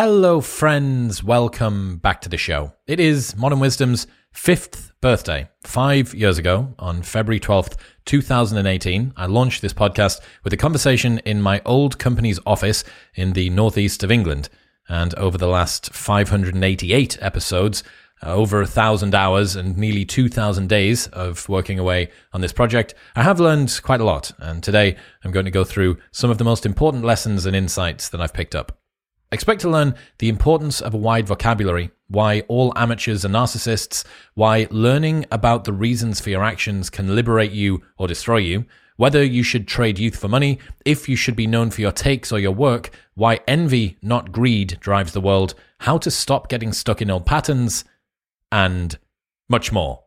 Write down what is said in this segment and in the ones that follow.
Hello, friends. Welcome back to the show. It is Modern Wisdom's fifth birthday. Five years ago, on February 12th, 2018, I launched this podcast with a conversation in my old company's office in the northeast of England. And over the last 588 episodes, uh, over a thousand hours and nearly 2,000 days of working away on this project, I have learned quite a lot. And today I'm going to go through some of the most important lessons and insights that I've picked up. Expect to learn the importance of a wide vocabulary, why all amateurs are narcissists, why learning about the reasons for your actions can liberate you or destroy you, whether you should trade youth for money, if you should be known for your takes or your work, why envy, not greed, drives the world, how to stop getting stuck in old patterns, and much more.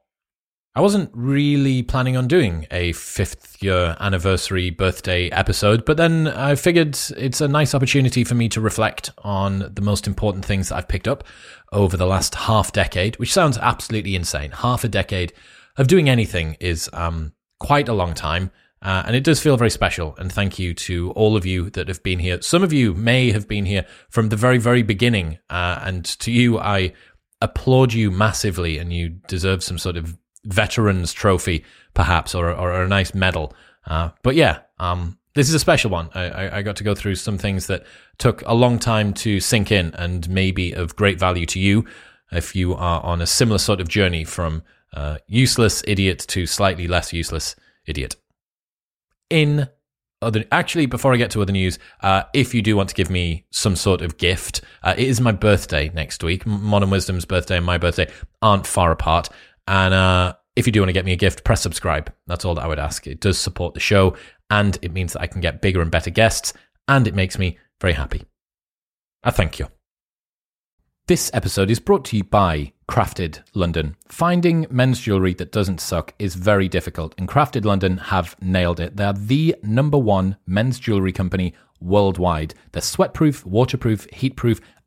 I wasn't really planning on doing a fifth year anniversary birthday episode, but then I figured it's a nice opportunity for me to reflect on the most important things that I've picked up over the last half decade, which sounds absolutely insane. Half a decade of doing anything is um, quite a long time. Uh, and it does feel very special. And thank you to all of you that have been here. Some of you may have been here from the very, very beginning. Uh, and to you, I applaud you massively, and you deserve some sort of veterans trophy, perhaps, or, or a nice medal. Uh, but yeah, um, this is a special one. I, I, got to go through some things that took a long time to sink in and may be of great value to you if you are on a similar sort of journey from uh, useless idiot to slightly less useless idiot. In other, actually, before I get to other news, uh, if you do want to give me some sort of gift, uh, it is my birthday next week. Modern Wisdom's birthday and my birthday aren't far apart. And uh, if you do want to get me a gift, press subscribe. That's all that I would ask. It does support the show, and it means that I can get bigger and better guests, and it makes me very happy. I thank you. This episode is brought to you by Crafted London. Finding men's jewellery that doesn't suck is very difficult, and Crafted London have nailed it. They're the number one men's jewellery company worldwide. They're sweatproof, waterproof, heatproof,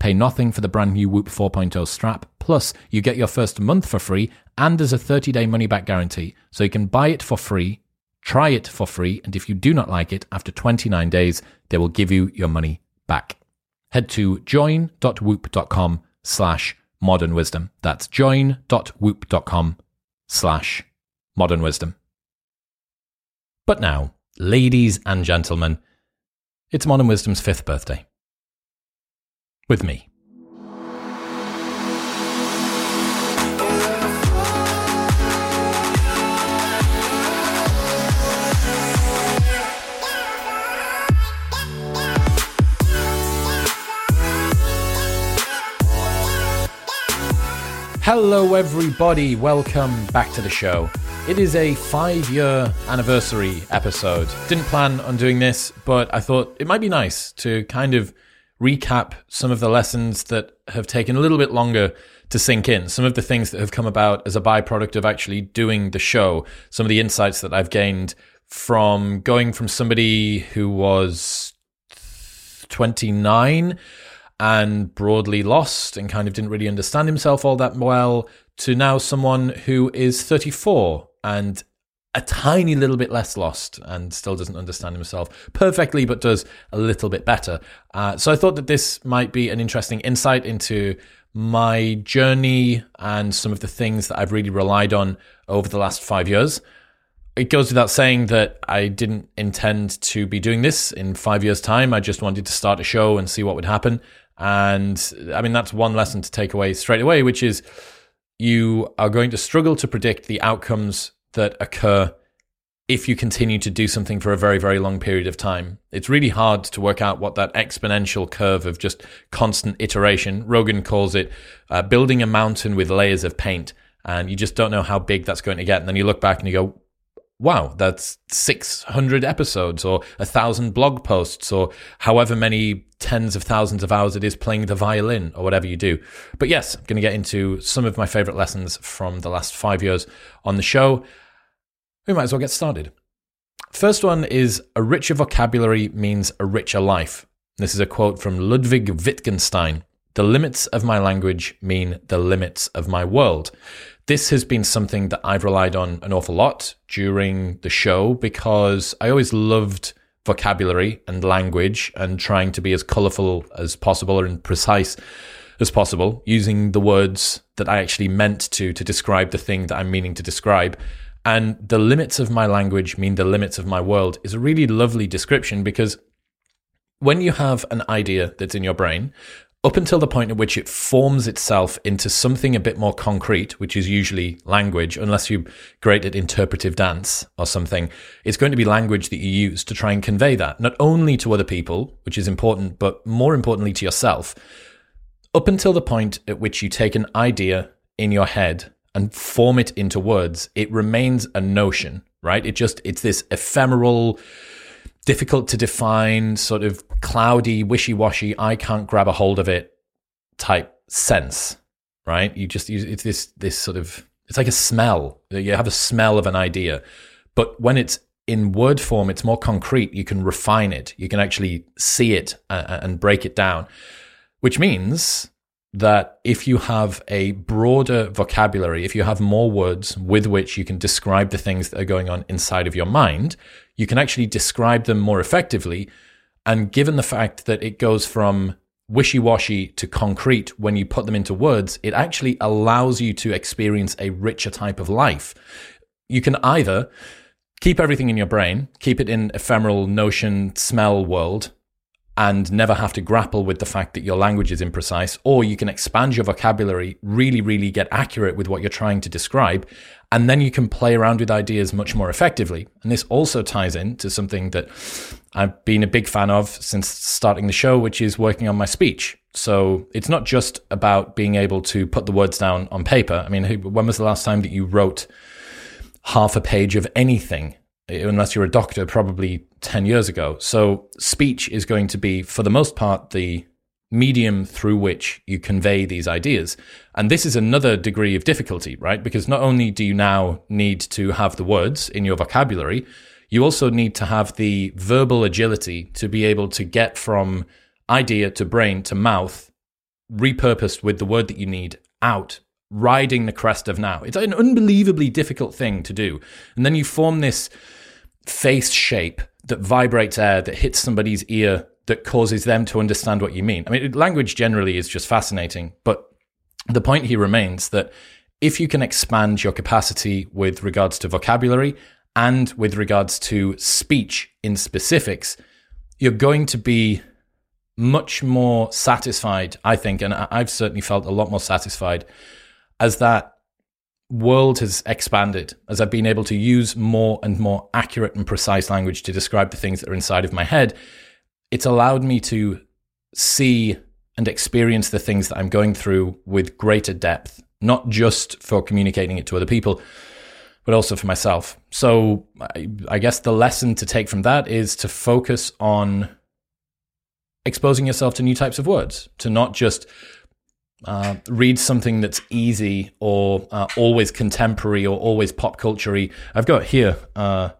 Pay nothing for the brand new Whoop 4.0 strap. Plus, you get your first month for free and there's a 30 day money back guarantee. So you can buy it for free Try it for free, and if you do not like it, after 29 days, they will give you your money back. Head to join.whoop.com slash modern wisdom. That's join.whoop.com slash modern wisdom. But now, ladies and gentlemen, it's Modern Wisdom's fifth birthday. With me. Hello, everybody. Welcome back to the show. It is a five year anniversary episode. Didn't plan on doing this, but I thought it might be nice to kind of recap some of the lessons that have taken a little bit longer to sink in, some of the things that have come about as a byproduct of actually doing the show, some of the insights that I've gained from going from somebody who was 29 and broadly lost and kind of didn't really understand himself all that well to now someone who is 34 and a tiny little bit less lost and still doesn't understand himself perfectly, but does a little bit better. Uh, so I thought that this might be an interesting insight into my journey and some of the things that I've really relied on over the last five years. It goes without saying that I didn't intend to be doing this in five years' time. I just wanted to start a show and see what would happen. And I mean, that's one lesson to take away straight away, which is you are going to struggle to predict the outcomes that occur if you continue to do something for a very, very long period of time. It's really hard to work out what that exponential curve of just constant iteration, Rogan calls it uh, building a mountain with layers of paint. And you just don't know how big that's going to get. And then you look back and you go, wow, that's 600 episodes or a thousand blog posts or however many tens of thousands of hours it is playing the violin or whatever you do. But yes, I'm going to get into some of my favorite lessons from the last five years on the show. We might as well get started. First one is a richer vocabulary means a richer life. This is a quote from Ludwig Wittgenstein. The limits of my language mean the limits of my world this has been something that I've relied on an awful lot during the show because I always loved vocabulary and language and trying to be as colorful as possible and precise as possible using the words that I actually meant to to describe the thing that I'm meaning to describe. And the limits of my language mean the limits of my world is a really lovely description because when you have an idea that's in your brain, up until the point at which it forms itself into something a bit more concrete, which is usually language, unless you're great at interpretive dance or something, it's going to be language that you use to try and convey that, not only to other people, which is important, but more importantly to yourself. Up until the point at which you take an idea in your head and form it into words, it remains a notion, right? It just, it's this ephemeral, difficult to define, sort of cloudy, wishy washy, I can't grab a hold of it type sense, right? You just use it's this this sort of it's like a smell. You have a smell of an idea, but when it's in word form, it's more concrete. You can refine it. You can actually see it uh, and break it down, which means that if you have a broader vocabulary, if you have more words with which you can describe the things that are going on inside of your mind, you can actually describe them more effectively. And given the fact that it goes from wishy washy to concrete when you put them into words, it actually allows you to experience a richer type of life. You can either keep everything in your brain, keep it in ephemeral notion, smell world, and never have to grapple with the fact that your language is imprecise, or you can expand your vocabulary, really, really get accurate with what you're trying to describe, and then you can play around with ideas much more effectively. And this also ties in to something that I've been a big fan of since starting the show, which is working on my speech. So it's not just about being able to put the words down on paper. I mean, when was the last time that you wrote half a page of anything? Unless you're a doctor, probably 10 years ago. So speech is going to be, for the most part, the medium through which you convey these ideas. And this is another degree of difficulty, right? Because not only do you now need to have the words in your vocabulary, you also need to have the verbal agility to be able to get from idea to brain to mouth, repurposed with the word that you need out, riding the crest of now. It's an unbelievably difficult thing to do. And then you form this face shape that vibrates air that hits somebody's ear that causes them to understand what you mean. I mean, language generally is just fascinating, but the point here remains that if you can expand your capacity with regards to vocabulary and with regards to speech in specifics, you're going to be much more satisfied, I think, and I've certainly felt a lot more satisfied as that world has expanded, as I've been able to use more and more accurate and precise language to describe the things that are inside of my head. It's allowed me to see and experience the things that I'm going through with greater depth, not just for communicating it to other people, but also for myself. So I, I guess the lesson to take from that is to focus on exposing yourself to new types of words, to not just uh, read something that's easy or uh, always contemporary or always pop culture I've got here uh,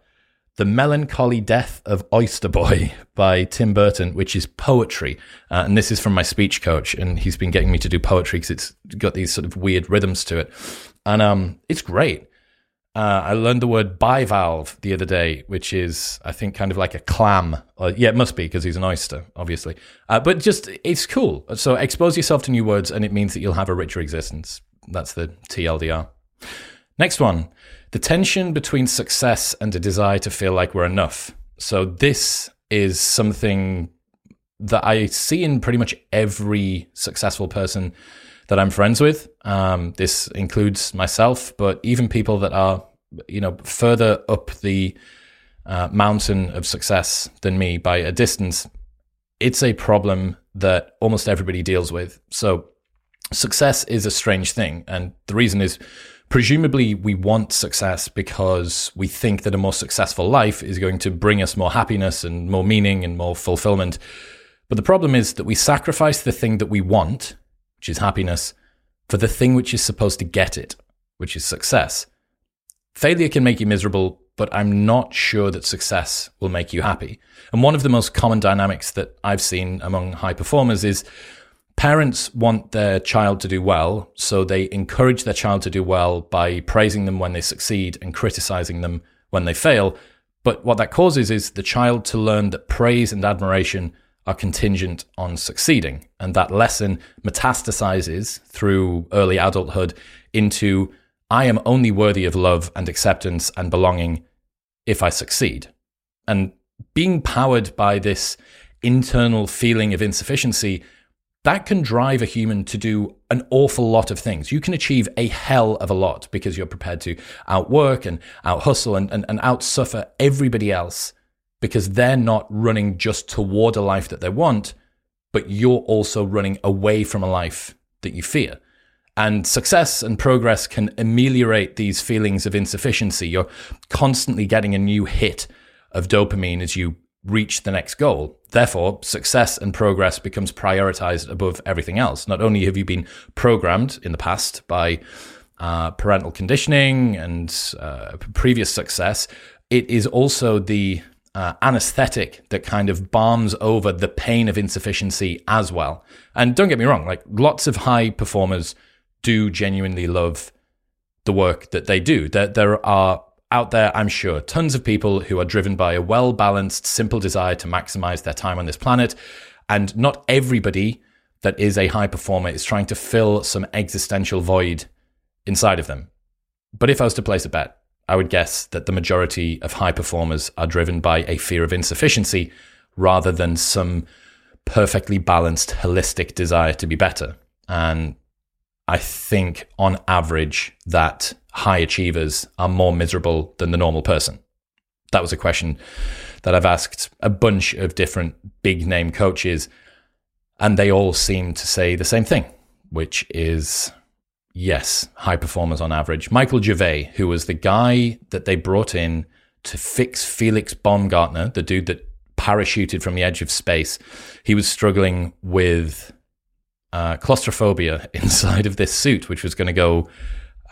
The Melancholy Death of Oyster Boy by Tim Burton, which is poetry. Uh, and this is from my speech coach, and he's been getting me to do poetry because it's got these sort of weird rhythms to it. And um, it's great. Uh, I learned the word bivalve the other day, which is, I think, kind of like a clam. Or, yeah, it must be because he's an oyster, obviously. Uh, but just, it's cool. So expose yourself to new words, and it means that you'll have a richer existence. That's the TLDR. Next one the tension between success and a desire to feel like we're enough. So this is something that I see in pretty much every successful person that I'm friends with. Um, this includes myself, but even people that are, you know, further up the uh, mountain of success than me by a distance. It's a problem that almost everybody deals with. So, success is a strange thing. And the reason is presumably we want success because we think that a more successful life is going to bring us more happiness and more meaning and more fulfillment. But the problem is that we sacrifice the thing that we want which is happiness, for the thing which is supposed to get it, which is success. Failure can make you miserable, but I'm not sure that success will make you happy. And one of the most common dynamics that I've seen among high performers is parents want their child to do well, so they encourage their child to do well by praising them when they succeed and criticizing them when they fail. But what that causes is the child to learn that praise and admiration are contingent on succeeding. And that lesson metastasizes through early adulthood into I am only worthy of love and acceptance and belonging if I succeed. And being powered by this internal feeling of insufficiency, that can drive a human to do an awful lot of things. You can achieve a hell of a lot because you're prepared to outwork and out hustle and, and, and outsuffer everybody else because they're not running just toward a life that they want, but you're also running away from a life that you fear. And success and progress can ameliorate these feelings of insufficiency. You're constantly getting a new hit of dopamine as you reach the next goal. Therefore, success and progress becomes prioritized above everything else. Not only have you been programmed in the past by uh, parental conditioning and uh, previous success, it is also the uh, anesthetic that kind of balms over the pain of insufficiency as well. And don't get me wrong, like lots of high performers do genuinely love the work that they do. There, there are out there, I'm sure, tons of people who are driven by a well balanced, simple desire to maximize their time on this planet. And not everybody that is a high performer is trying to fill some existential void inside of them. But if I was to place a bet, I would guess that the majority of high performers are driven by a fear of insufficiency rather than some perfectly balanced, holistic desire to be better. And I think on average that high achievers are more miserable than the normal person. That was a question that I've asked a bunch of different big name coaches, and they all seem to say the same thing, which is Yes, high performers on average. Michael Gervais, who was the guy that they brought in to fix Felix Baumgartner, the dude that parachuted from the edge of space, he was struggling with uh, claustrophobia inside of this suit, which was going to go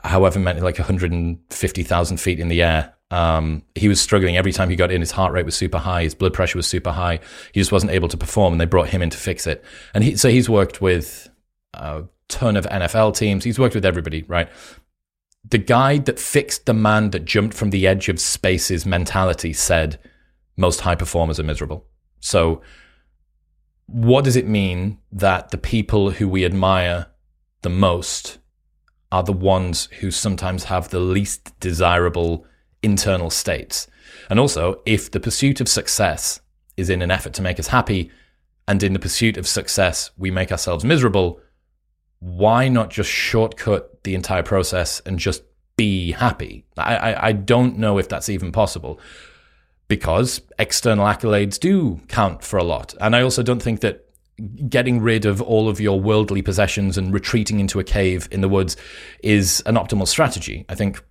however many, like 150,000 feet in the air. Um, he was struggling every time he got in. His heart rate was super high. His blood pressure was super high. He just wasn't able to perform, and they brought him in to fix it. And he, so he's worked with uh, ton of NFL teams. He's worked with everybody, right? the guy that fixed the man that jumped from the edge of space's mentality said most high performers are miserable. So, what does it mean that the people who we admire the most are the ones who sometimes have the least desirable internal states? And also, if the pursuit of success is in an effort to make us happy, and in the pursuit of success, we make ourselves miserable, why not just shortcut the entire process and just be happy? I, I, I don't know if that's even possible because external accolades do count for a lot. And I also don't think that getting rid of all of your worldly possessions and retreating into a cave in the woods is an optimal strategy. I think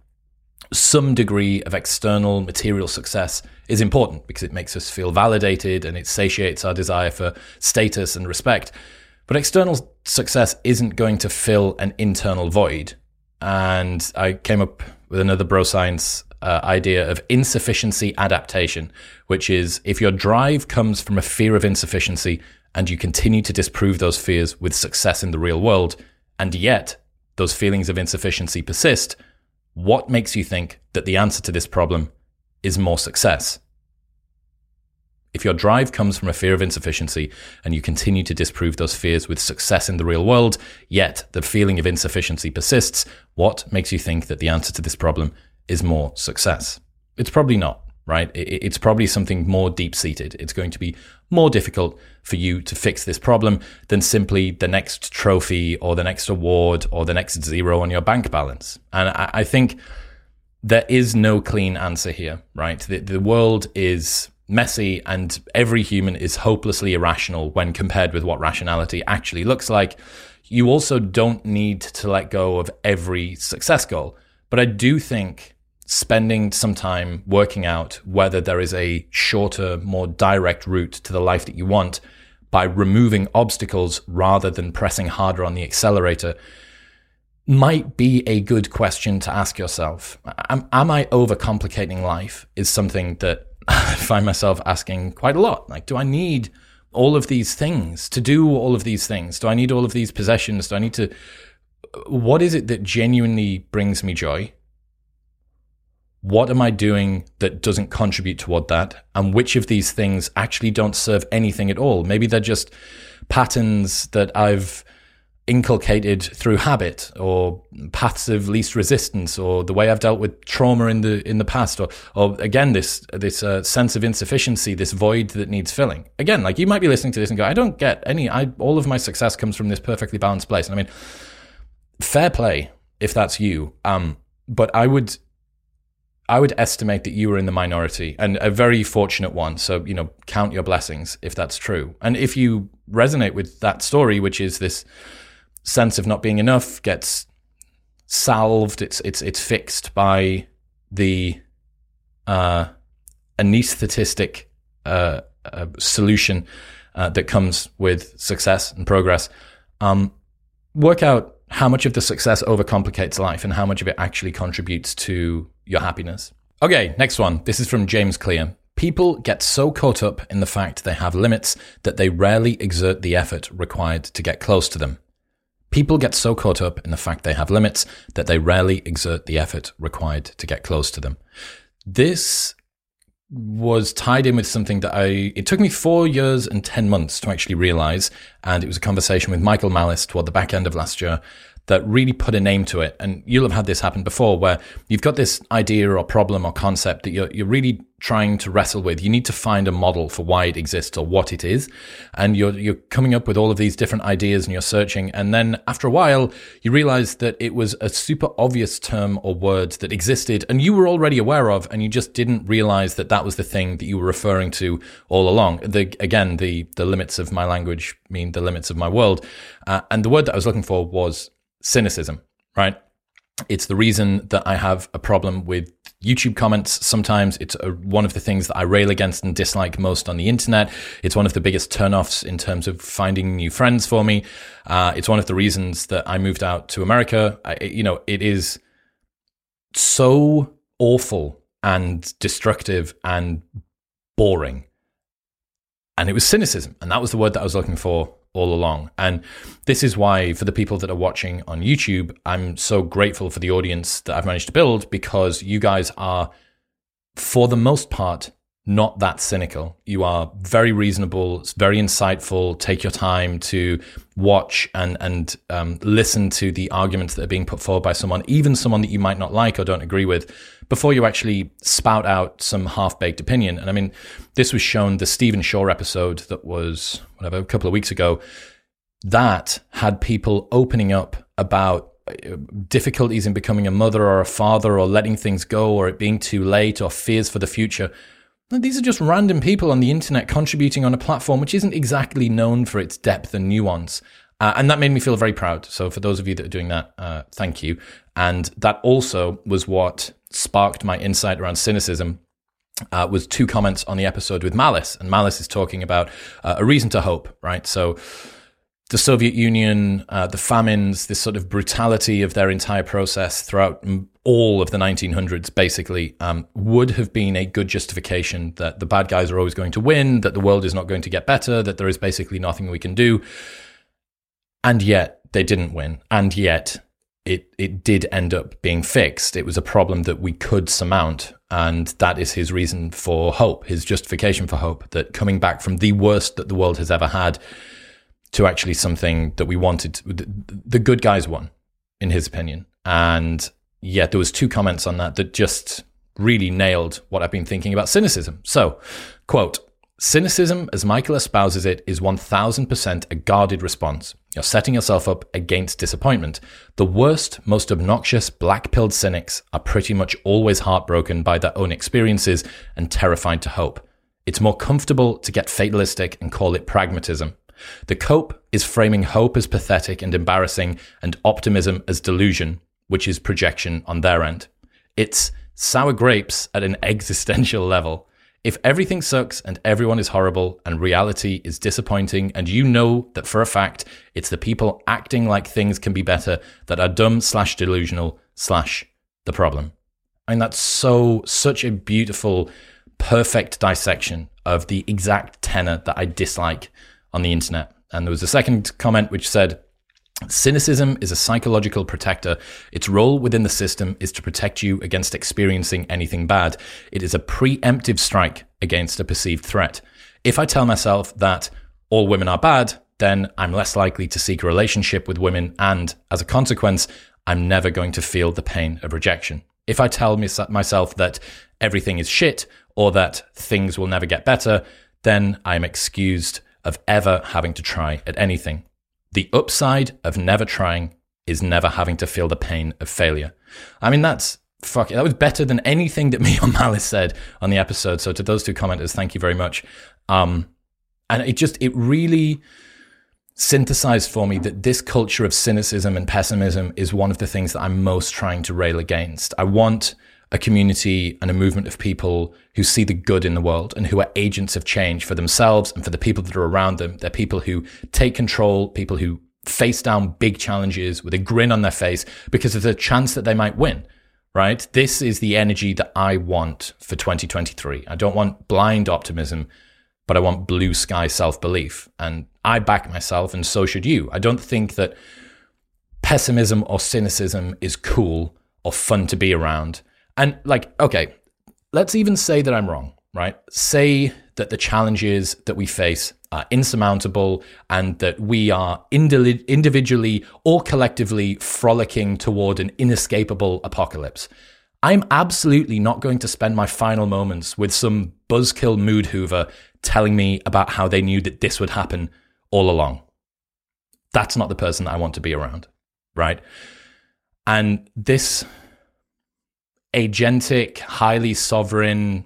some degree of external material success is important because it makes us feel validated and it satiates our desire for status and respect. But external success isn't going to fill an internal void. And I came up with another bro science uh, idea of insufficiency adaptation, which is if your drive comes from a fear of insufficiency and you continue to disprove those fears with success in the real world, and yet those feelings of insufficiency persist, what makes you think that the answer to this problem is more success? If your drive comes from a fear of insufficiency and you continue to disprove those fears with success in the real world, yet the feeling of insufficiency persists, what makes you think that the answer to this problem is more success? It's probably not, right? It's probably something more deep seated. It's going to be more difficult for you to fix this problem than simply the next trophy or the next award or the next zero on your bank balance. And I, think there is no clean answer here, right? The, the world is messy and every human is hopelessly irrational when compared with what rationality actually looks like. You also don't need to let go of every success goal. But I do think spending some time working out whether there is a shorter, more direct route to the life that you want by removing obstacles rather than pressing harder on the accelerator might be a good question to ask yourself. Am, am I overcomplicating life? Is something that I find myself asking quite a lot. Like, do I need all of these things to do all of these things? Do I need all of these possessions? Do I need to? What is it that genuinely brings me joy? what am I doing that doesn't contribute toward that? And which of these things actually don't serve anything at all? Maybe they're just patterns that I've inculcated through habit or paths of least resistance or the way I've dealt with trauma in the in the past or or again this this uh, sense of insufficiency this void that needs filling again like you might be listening to this and go I don't get any I all of my success comes from this perfectly balanced place and I mean fair play if that's you um but I would I would estimate that you were in the minority and a very fortunate one. So, you know, count your blessings if that's true. And if you resonate with that story, which is this sense of not being enough gets salved, it's it's it's fixed by the uh, anesthetistic uh, uh, solution uh, that comes with success and progress. Um, work out how much of the success overcomplicates life and how much of it actually contributes to your happiness. Okay, next one. This is from James Clear. People get so caught up in the fact they have limits that they rarely exert the effort required to get close to them. People get so caught up in the fact they have limits that they rarely exert the effort required to get close to them. This was tied in with something that I, it took me four years and 10 months to actually realize. And it was a conversation with Michael Malice toward the back end of last year that really put a name to it. And you'll have had this happen before where you've got this idea or problem or concept that you're, you're really trying to wrestle with. You need to find a model for why it exists or what it is. And you're, you're coming up with all of these different ideas and you're searching. And then after a while, you realize that it was a super obvious term or word that existed and you were already aware of. And you just didn't realize that that was the thing that you were referring to all along. The, again, the, the limits of my language mean the limits of my world. Uh, and the word that I was looking for was cynicism, right? It's the reason that I have a problem with YouTube comments. Sometimes it's a, one of the things that I rail against and dislike most on the internet. It's one of the biggest turnoffs in terms of finding new friends for me. Uh, it's one of the reasons that I moved out to America. I, you know, it is so awful and destructive and boring. And it was cynicism. And that was the word that I was looking for all along. And this is why, for the people that are watching on YouTube, I'm so grateful for the audience that I've managed to build because you guys are, for the most part, not that cynical. You are very reasonable, very insightful. Take your time to watch and and um, listen to the arguments that are being put forward by someone, even someone that you might not like or don't agree with, before you actually spout out some half baked opinion. And I mean, this was shown the Stephen Shore episode that was whatever a couple of weeks ago. That had people opening up about uh, difficulties in becoming a mother or a father or letting things go or it being too late or fears for the future these are just random people on the internet contributing on a platform which isn't exactly known for its depth and nuance. Uh, and that made me feel very proud. So, for those of you that are doing that, uh, thank you. And that also was what sparked my insight around cynicism. Uh, was two comments on the episode with Malice, and Malice is talking about uh, a reason to hope, right? So, the Soviet Union, uh, the famines, this sort of brutality of their entire process throughout all of the 1900s, basically, um, would have been a good justification that the bad guys are always going to win, that the world is not going to get better, that there is basically nothing we can do. And yet they didn't win. And yet it, it did end up being fixed. It was a problem that we could surmount. And that is his reason for hope, his justification for hope, that coming back from the worst that the world has ever had to actually something that we wanted. The good guys won, in his opinion. And yet there was two comments on that that just really nailed what I've been thinking about cynicism. So, quote, cynicism, as Michael espouses it, is 1000% a guarded response. You're setting yourself up against disappointment. The worst, most obnoxious, black pilled cynics are pretty much always heartbroken by their own experiences and terrified to hope. It's more comfortable to get fatalistic and call it pragmatism. The cope is framing hope as pathetic and embarrassing and optimism as delusion, which is projection on their end. It's sour grapes at an existential level. If everything sucks and everyone is horrible and reality is disappointing, and you know that for a fact it's the people acting like things can be better that are dumb slash delusional slash the problem. I mean, that's so, such a beautiful, perfect dissection of the exact tenor that I dislike on the internet. And there was a second comment which said, Cynicism is a psychological protector. Its role within the system is to protect you against experiencing anything bad. It is a preemptive strike against a perceived threat. If I tell myself that all women are bad, then I'm less likely to seek a relationship with women, and as a consequence, I'm never going to feel the pain of rejection. If I tell myself that everything is shit or that things will never get better, then I'm excused of ever having to try at anything. The upside of never trying is never having to feel the pain of failure. I mean, that's fuck. That was better than anything that me or Malice said on the episode. So to those two commenters, thank you very much. Um, and it just it really synthesized for me that this culture of cynicism and pessimism is one of the things that I'm most trying to rail against. I want a community and a movement of people who see the good in the world and who are agents of change for themselves and for the people that are around them. They're people who take control, people who face down big challenges with a grin on their face because of the chance that they might win, right? This is the energy that I want for 2023. I don't want blind optimism, but I want blue sky self belief. And I back myself, and so should you. I don't think that pessimism or cynicism is cool or fun to be around. And like, okay, let's even say that I'm wrong, right? Say that the challenges that we face are insurmountable and that we are individually or collectively frolicking toward an inescapable apocalypse. I'm absolutely not going to spend my final moments with some buzzkill mood hoover telling me about how they knew that this would happen all along. That's not the person I want to be around, right? And this agentic, highly sovereign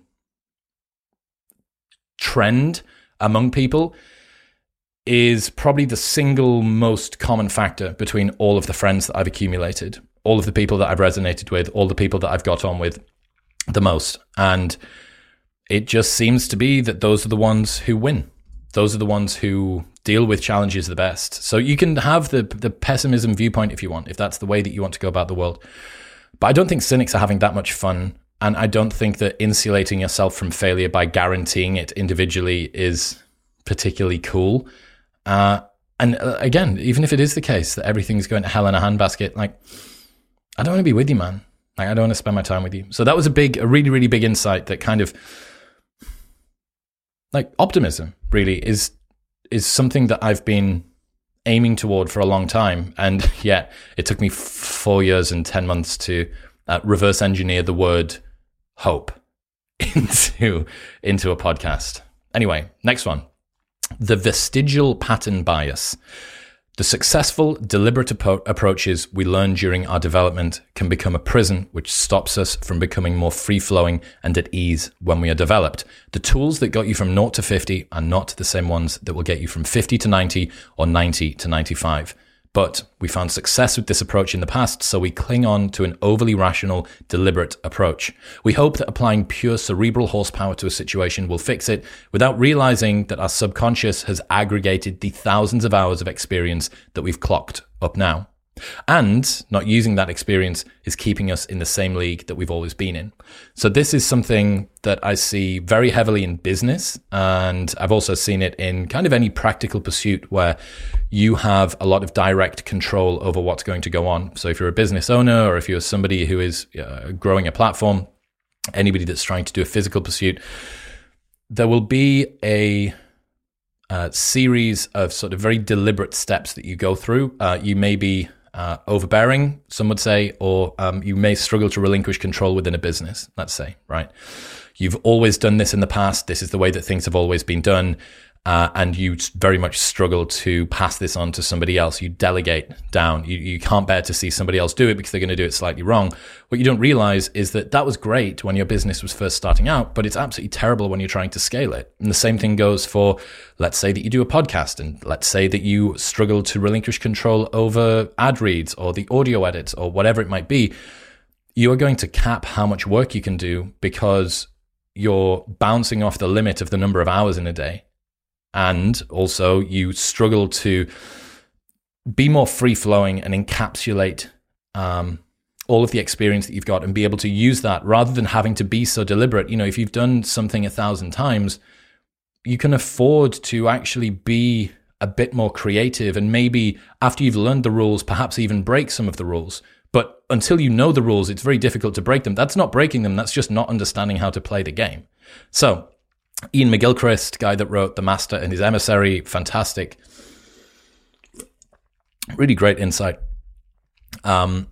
trend among people is probably the single most common factor between all of the friends that I've accumulated, all of the people that I've resonated with, all the people that I've got on with the most. And it just seems to be that those are the ones who win. Those are the ones who deal with challenges the best. So you can have the the pessimism viewpoint if you want, if that's the way that you want to go about the world. But I don't think cynics are having that much fun. And I don't think that insulating yourself from failure by guaranteeing it individually is particularly cool. Uh, And uh, again, even if it is the case that everything's going to hell in a handbasket, like, I don't want to be with you, man. Like, I don't want to spend my time with you. So that was a big, a really, really big insight that kind of, like, optimism really is is something that I've been aiming toward for a long time, and yet it took me four years and ten months to uh, reverse engineer the word hope into into a podcast. Anyway, next one. The vestigial pattern bias. The successful, deliberate appro- approaches we learn during our development can become a prison which stops us from becoming more free flowing and at ease when we are developed. The tools that got you from 0 to 50 are not the same ones that will get you from 50 to 90 or 90 to 95. But we found success with this approach in the past, so we cling on to an overly rational, deliberate approach. We hope that applying pure cerebral horsepower to a situation will fix it without realizing that our subconscious has aggregated the thousands of hours of experience that we've clocked up now. And not using that experience is keeping us in the same league that we've always been in. So, this is something that I see very heavily in business. And I've also seen it in kind of any practical pursuit where you have a lot of direct control over what's going to go on. So, if you're a business owner or if you're somebody who is uh, growing a platform, anybody that's trying to do a physical pursuit, there will be a uh, series of sort of very deliberate steps that you go through. Uh, you may be uh, overbearing, some would say, or um, you may struggle to relinquish control within a business, let's say, right? You've always done this in the past. This is the way that things have always been done uh, and you very much struggle to pass this on to somebody else. You delegate down. You, you can't bear to see somebody else do it because they're going to do it slightly wrong. What you don't realize is that that was great when your business was first starting out, but it's absolutely terrible when you're trying to scale it. And the same thing goes for, let's say that you do a podcast and let's say that you struggle to relinquish control over ad reads or the audio edits or whatever it might be. You are going to cap how much work you can do because you're bouncing off the limit of the number of hours in a day and also you struggle to be more free flowing and encapsulate um, all of the experience that you've got and be able to use that rather than having to be so deliberate. You know, if you've done something a thousand times, you can afford to actually be a bit more creative and maybe after you've learned the rules, perhaps even break some of the rules. But until you know the rules, it's very difficult to break them. That's not breaking them, that's just not understanding how to play the game. So, Iain McGilchrist, guy that wrote The Master and His Emissary, fantastic. Really great insight. Um,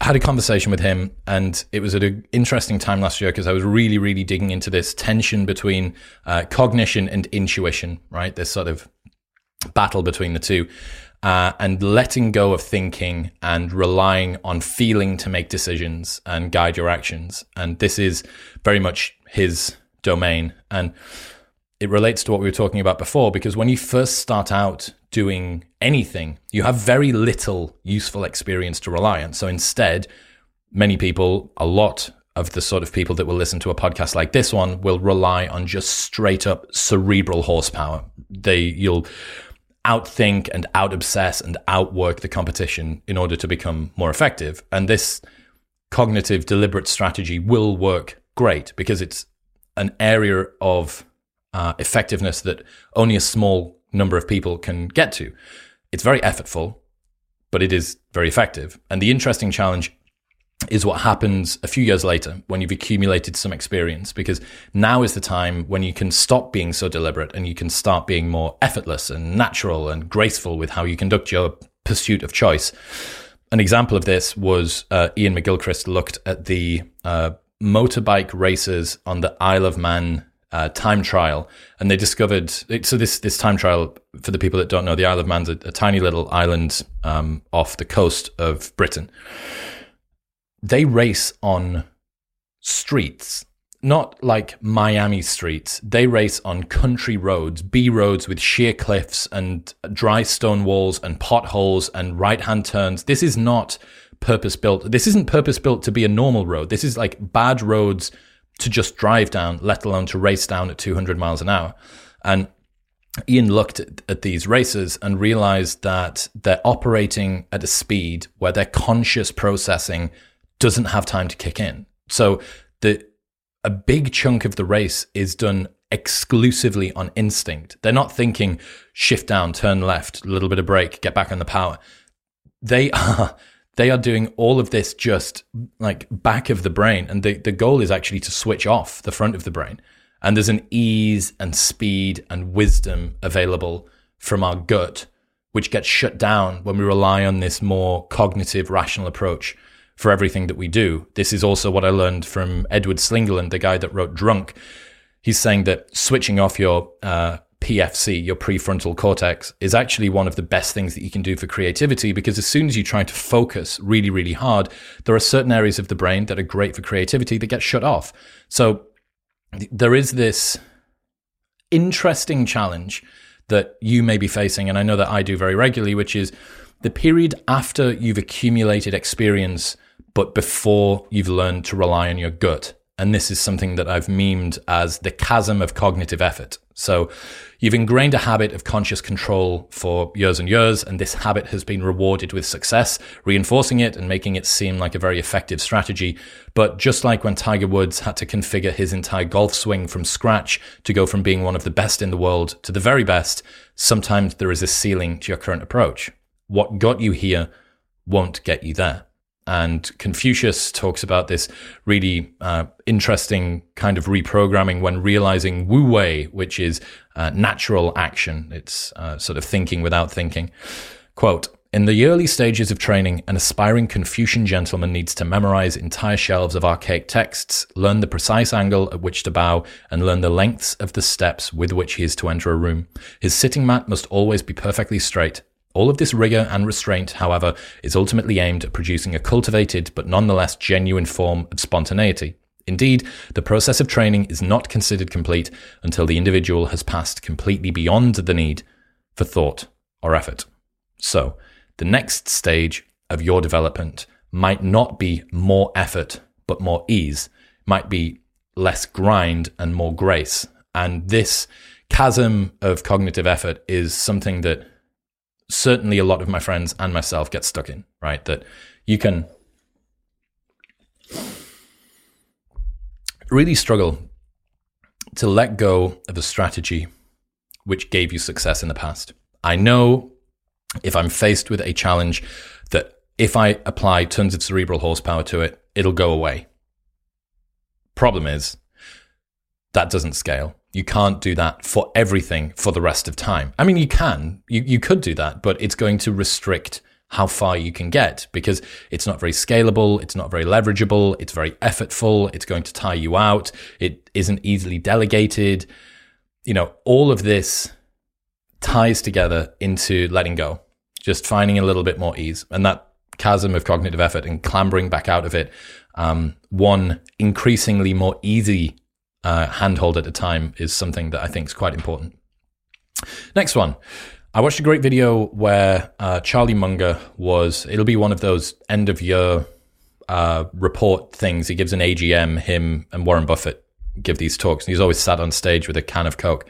had a conversation with him, and it was at an interesting time last year because I was really, really digging into this tension between uh, cognition and intuition, right? This sort of battle between the two, uh, and letting go of thinking and relying on feeling to make decisions and guide your actions. And this is very much his domain. And it relates to what we were talking about before because when you first start out doing anything, you have very little useful experience to rely on. So instead, many people, a lot of the sort of people that will listen to a podcast like this one will rely on just straight up cerebral horsepower. They you'll outthink and out obsess and outwork the competition in order to become more effective. And this cognitive deliberate strategy will work great because it's an area of uh, effectiveness that only a small number of people can get to. It's very effortful, but it is very effective. And the interesting challenge is what happens a few years later when you've accumulated some experience, because now is the time when you can stop being so deliberate and you can start being more effortless and natural and graceful with how you conduct your pursuit of choice. An example of this was uh, Iain McGilchrist looked at the uh, motorbike racers on the Isle of Man uh, time trial, and they discovered. So this this time trial, for the people that don't know, the Isle of Man's a, a tiny little island um, off the coast of Britain. They race on streets, not like Miami streets. They race on country roads, B roads with sheer cliffs and dry stone walls and potholes and right hand turns. This is not purpose built. This isn't purpose built to be a normal road. This is like bad roads to just drive down, let alone to race down at 200 miles an hour. And Iain looked at, at, these races and realized that they're operating at a speed where their conscious processing doesn't have time to kick in. So the a big chunk of the race is done exclusively on instinct. They're not thinking shift down, turn left, a little bit of brake, get back on the power. They are they are doing all of this just like back of the brain and the, the goal is actually to switch off the front of the brain. And there's an ease and speed and wisdom available from our gut which gets shut down when we rely on this more cognitive rational approach for everything that we do. This is also what i learned from edward slingerland the guy that wrote drunk. He's saying that switching off your uh, PFC, your prefrontal cortex, is actually one of the best things that you can do for creativity because as soon as you try to focus really, really hard, there are certain areas of the brain that are great for creativity that get shut off. So there is this interesting challenge that you may be facing, and I know that I do very regularly, which is the period after you've accumulated experience, but before you've learned to rely on your gut. And this is something that I've memed as the chasm of cognitive effort. So you've ingrained a habit of conscious control for years and years, and this habit has been rewarded with success, reinforcing it and making it seem like a very effective strategy. But just like when Tiger Woods had to configure his entire golf swing from scratch to go from being one of the best in the world to the very best, sometimes there is a ceiling to your current approach. What got you here won't get you there. And Confucius talks about this really uh, interesting kind of reprogramming when realizing Wu Wei, which is uh, natural action. It's uh, sort of thinking without thinking. Quote, in the early stages of training, an aspiring Confucian gentleman needs to memorize entire shelves of archaic texts, learn the precise angle at which to bow, and learn the lengths of the steps with which he is to enter a room. His sitting mat must always be perfectly straight. All of this rigor and restraint, however, is ultimately aimed at producing a cultivated but nonetheless genuine form of spontaneity. Indeed, the process of training is not considered complete until the individual has passed completely beyond the need for thought or effort. So, the next stage of your development might not be more effort, but more ease, might be less grind and more grace. And this chasm of cognitive effort is something that certainly a lot of my friends and myself get stuck in, right? That you can really struggle to let go of a strategy which gave you success in the past. I know if I'm faced with a challenge that if I apply tons of cerebral horsepower to it, it'll go away. Problem is, that doesn't scale. You can't do that for everything for the rest of time. I mean, you can, you, you could do that, but it's going to restrict how far you can get because it's not very scalable, it's not very leverageable, it's very effortful, it's going to tire you out, it isn't easily delegated. You know, all of this ties together into letting go, just finding a little bit more ease. And that chasm of cognitive effort and clambering back out of it, um, one increasingly more easy uh, handhold at a time is something that I think is quite important. Next one. I watched a great video where uh, Charlie Munger was, it'll be one of those end of year uh, report things. He gives an AGM, him and Warren Buffett give these talks. And he's always sat on stage with a can of Coke.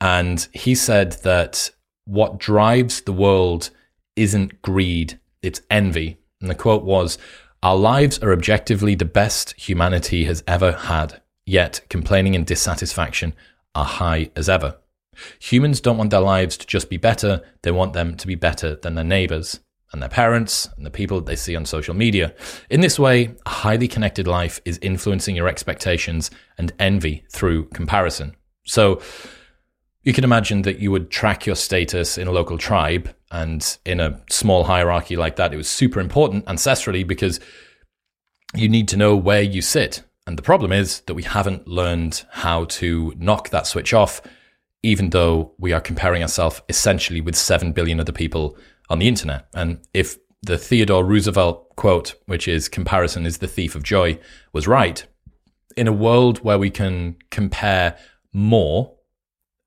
And he said that what drives the world isn't greed, it's envy. And the quote was, Our lives are objectively the best humanity has ever had. Yet complaining and dissatisfaction are high as ever. Humans don't want their lives to just be better, they want them to be better than their neighbors and their parents and the people that they see on social media. In this way, a highly connected life is influencing your expectations and envy through comparison. So you can imagine that you would track your status in a local tribe and in a small hierarchy like that, it was super important ancestrally because you need to know where you sit and the problem is that we haven't learned how to knock that switch off, even though we are comparing ourselves essentially with 7 billion other people on the internet. And if the Theodore Roosevelt quote, which is comparison is the thief of joy, was right, in a world where we can compare more,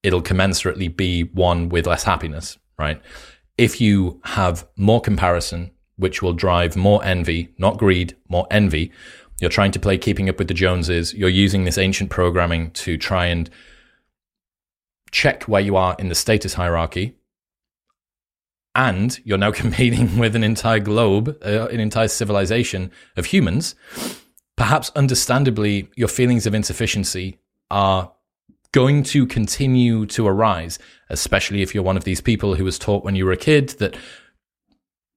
it'll commensurately be one with less happiness, right? If you have more comparison, which will drive more envy, not greed, more envy, you're trying to play keeping up with the Joneses. You're using this ancient programming to try and check where you are in the status hierarchy. And you're now competing with an entire globe, uh, an entire civilization of humans. Perhaps understandably, your feelings of insufficiency are going to continue to arise, especially if you're one of these people who was taught when you were a kid that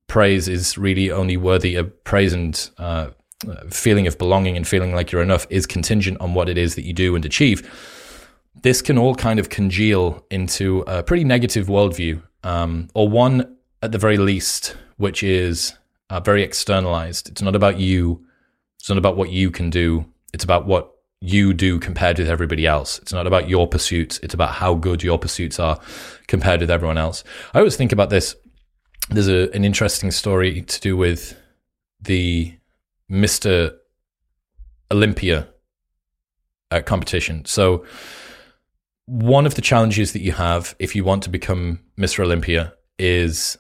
praise is really only worthy of praise and uh, feeling of belonging and feeling like you're enough is contingent on what it is that you do and achieve. This can all kind of congeal into a pretty negative worldview, um, or one at the very least, which is uh, very externalized. It's not about you. It's not about what you can do. It's about what you do compared with everybody else. It's not about your pursuits. It's about how good your pursuits are compared with everyone else. I always think about this. There's a, an interesting story to do with the Mr. Olympia uh, competition. So, one of the challenges that you have if you want to become Mr. Olympia is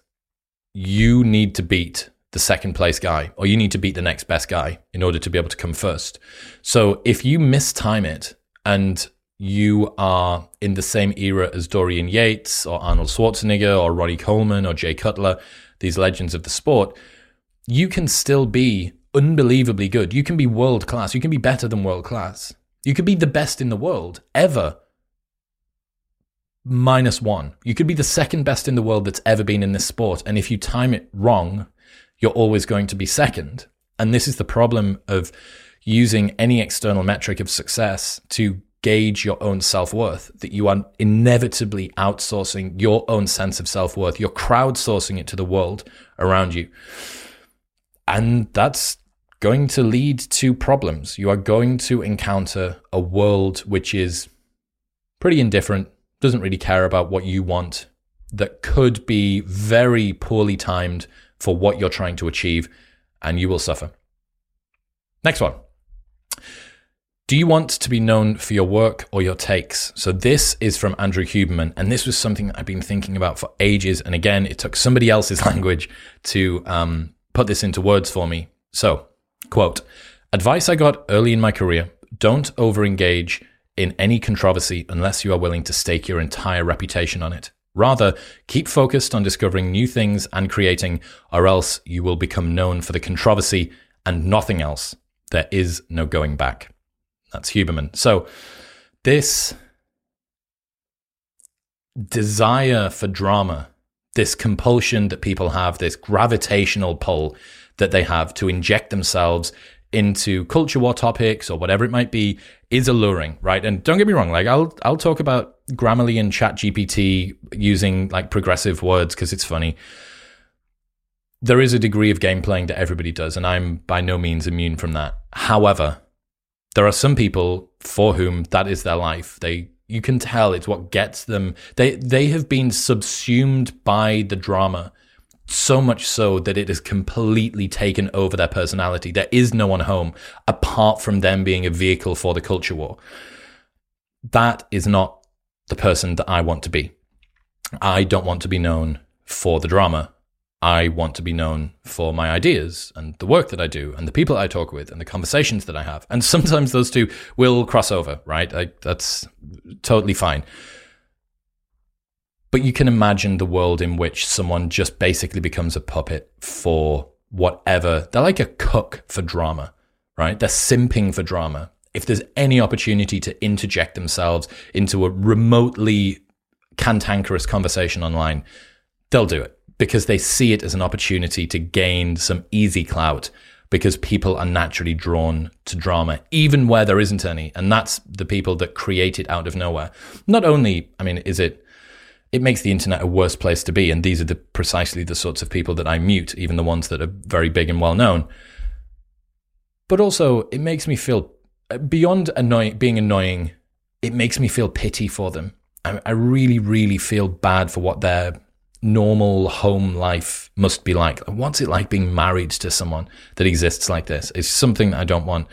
you need to beat the second place guy, or you need to beat the next best guy in order to be able to come first. So if you mistime it and you are in the same era as Dorian Yates or Arnold Schwarzenegger or Ronnie Coleman or Jay Cutler, these legends of the sport, you can still be unbelievably good. You can be world class. You can be better than world class. You could be the best in the world ever. Minus one. You could be the second best in the world that's ever been in this sport. And if you time it wrong, you're always going to be second. And this is the problem of using any external metric of success to gauge your own self worth, that you are inevitably outsourcing your own sense of self worth. You're crowdsourcing it to the world around you. And that's going to lead to problems. You are going to encounter a world which is pretty indifferent, doesn't really care about what you want, that could be very poorly timed for what you're trying to achieve, and you will suffer. Next one. Do you want to be known for your work or your takes? So, this is from Andrew Huberman, and this was something I've been thinking about for ages. And again, it took somebody else's language to um, put this into words for me. So, quote Advice I got early in my career don't over engage in any controversy unless you are willing to stake your entire reputation on it. Rather, keep focused on discovering new things and creating, or else you will become known for the controversy and nothing else. There is no going back. That's Huberman. So, this desire for drama, this compulsion that people have, this gravitational pull that they have to inject themselves into culture war topics or whatever it might be is alluring, right? And don't get me wrong, like I'll I'll talk about Grammarly and ChatGPT using like progressive words because it's funny. There is a degree of game playing that everybody does, and I'm by no means immune from that. However, there are some people for whom that is their life. They you can tell it's what gets them. They they have been subsumed by the drama so much so that it has completely taken over their personality. There is no one home apart from them being a vehicle for the culture war. That is not the person that I want to be. I don't want to be known for the drama. I want to be known for my ideas and the work that I do and the people I talk with and the conversations that I have. And sometimes those two will cross over, right? That's totally fine. But you can imagine the world in which someone just basically becomes a puppet for whatever. They're like a cook for drama, right? They're simping for drama. If there's any opportunity to interject themselves into a remotely cantankerous conversation online, they'll do it because they see it as an opportunity to gain some easy clout because people are naturally drawn to drama, even where there isn't any. And that's the people that create it out of nowhere. Not only, I mean, is it it makes the internet a worse place to be. And these are the precisely the sorts of people that I mute, even the ones that are very big and well known. But also, it makes me feel uh, beyond annoying, being annoying. It makes me feel pity for them. I, I really, really feel bad for what their normal home life must be like. What's it like being married to someone that exists like this? It's something that I don't want.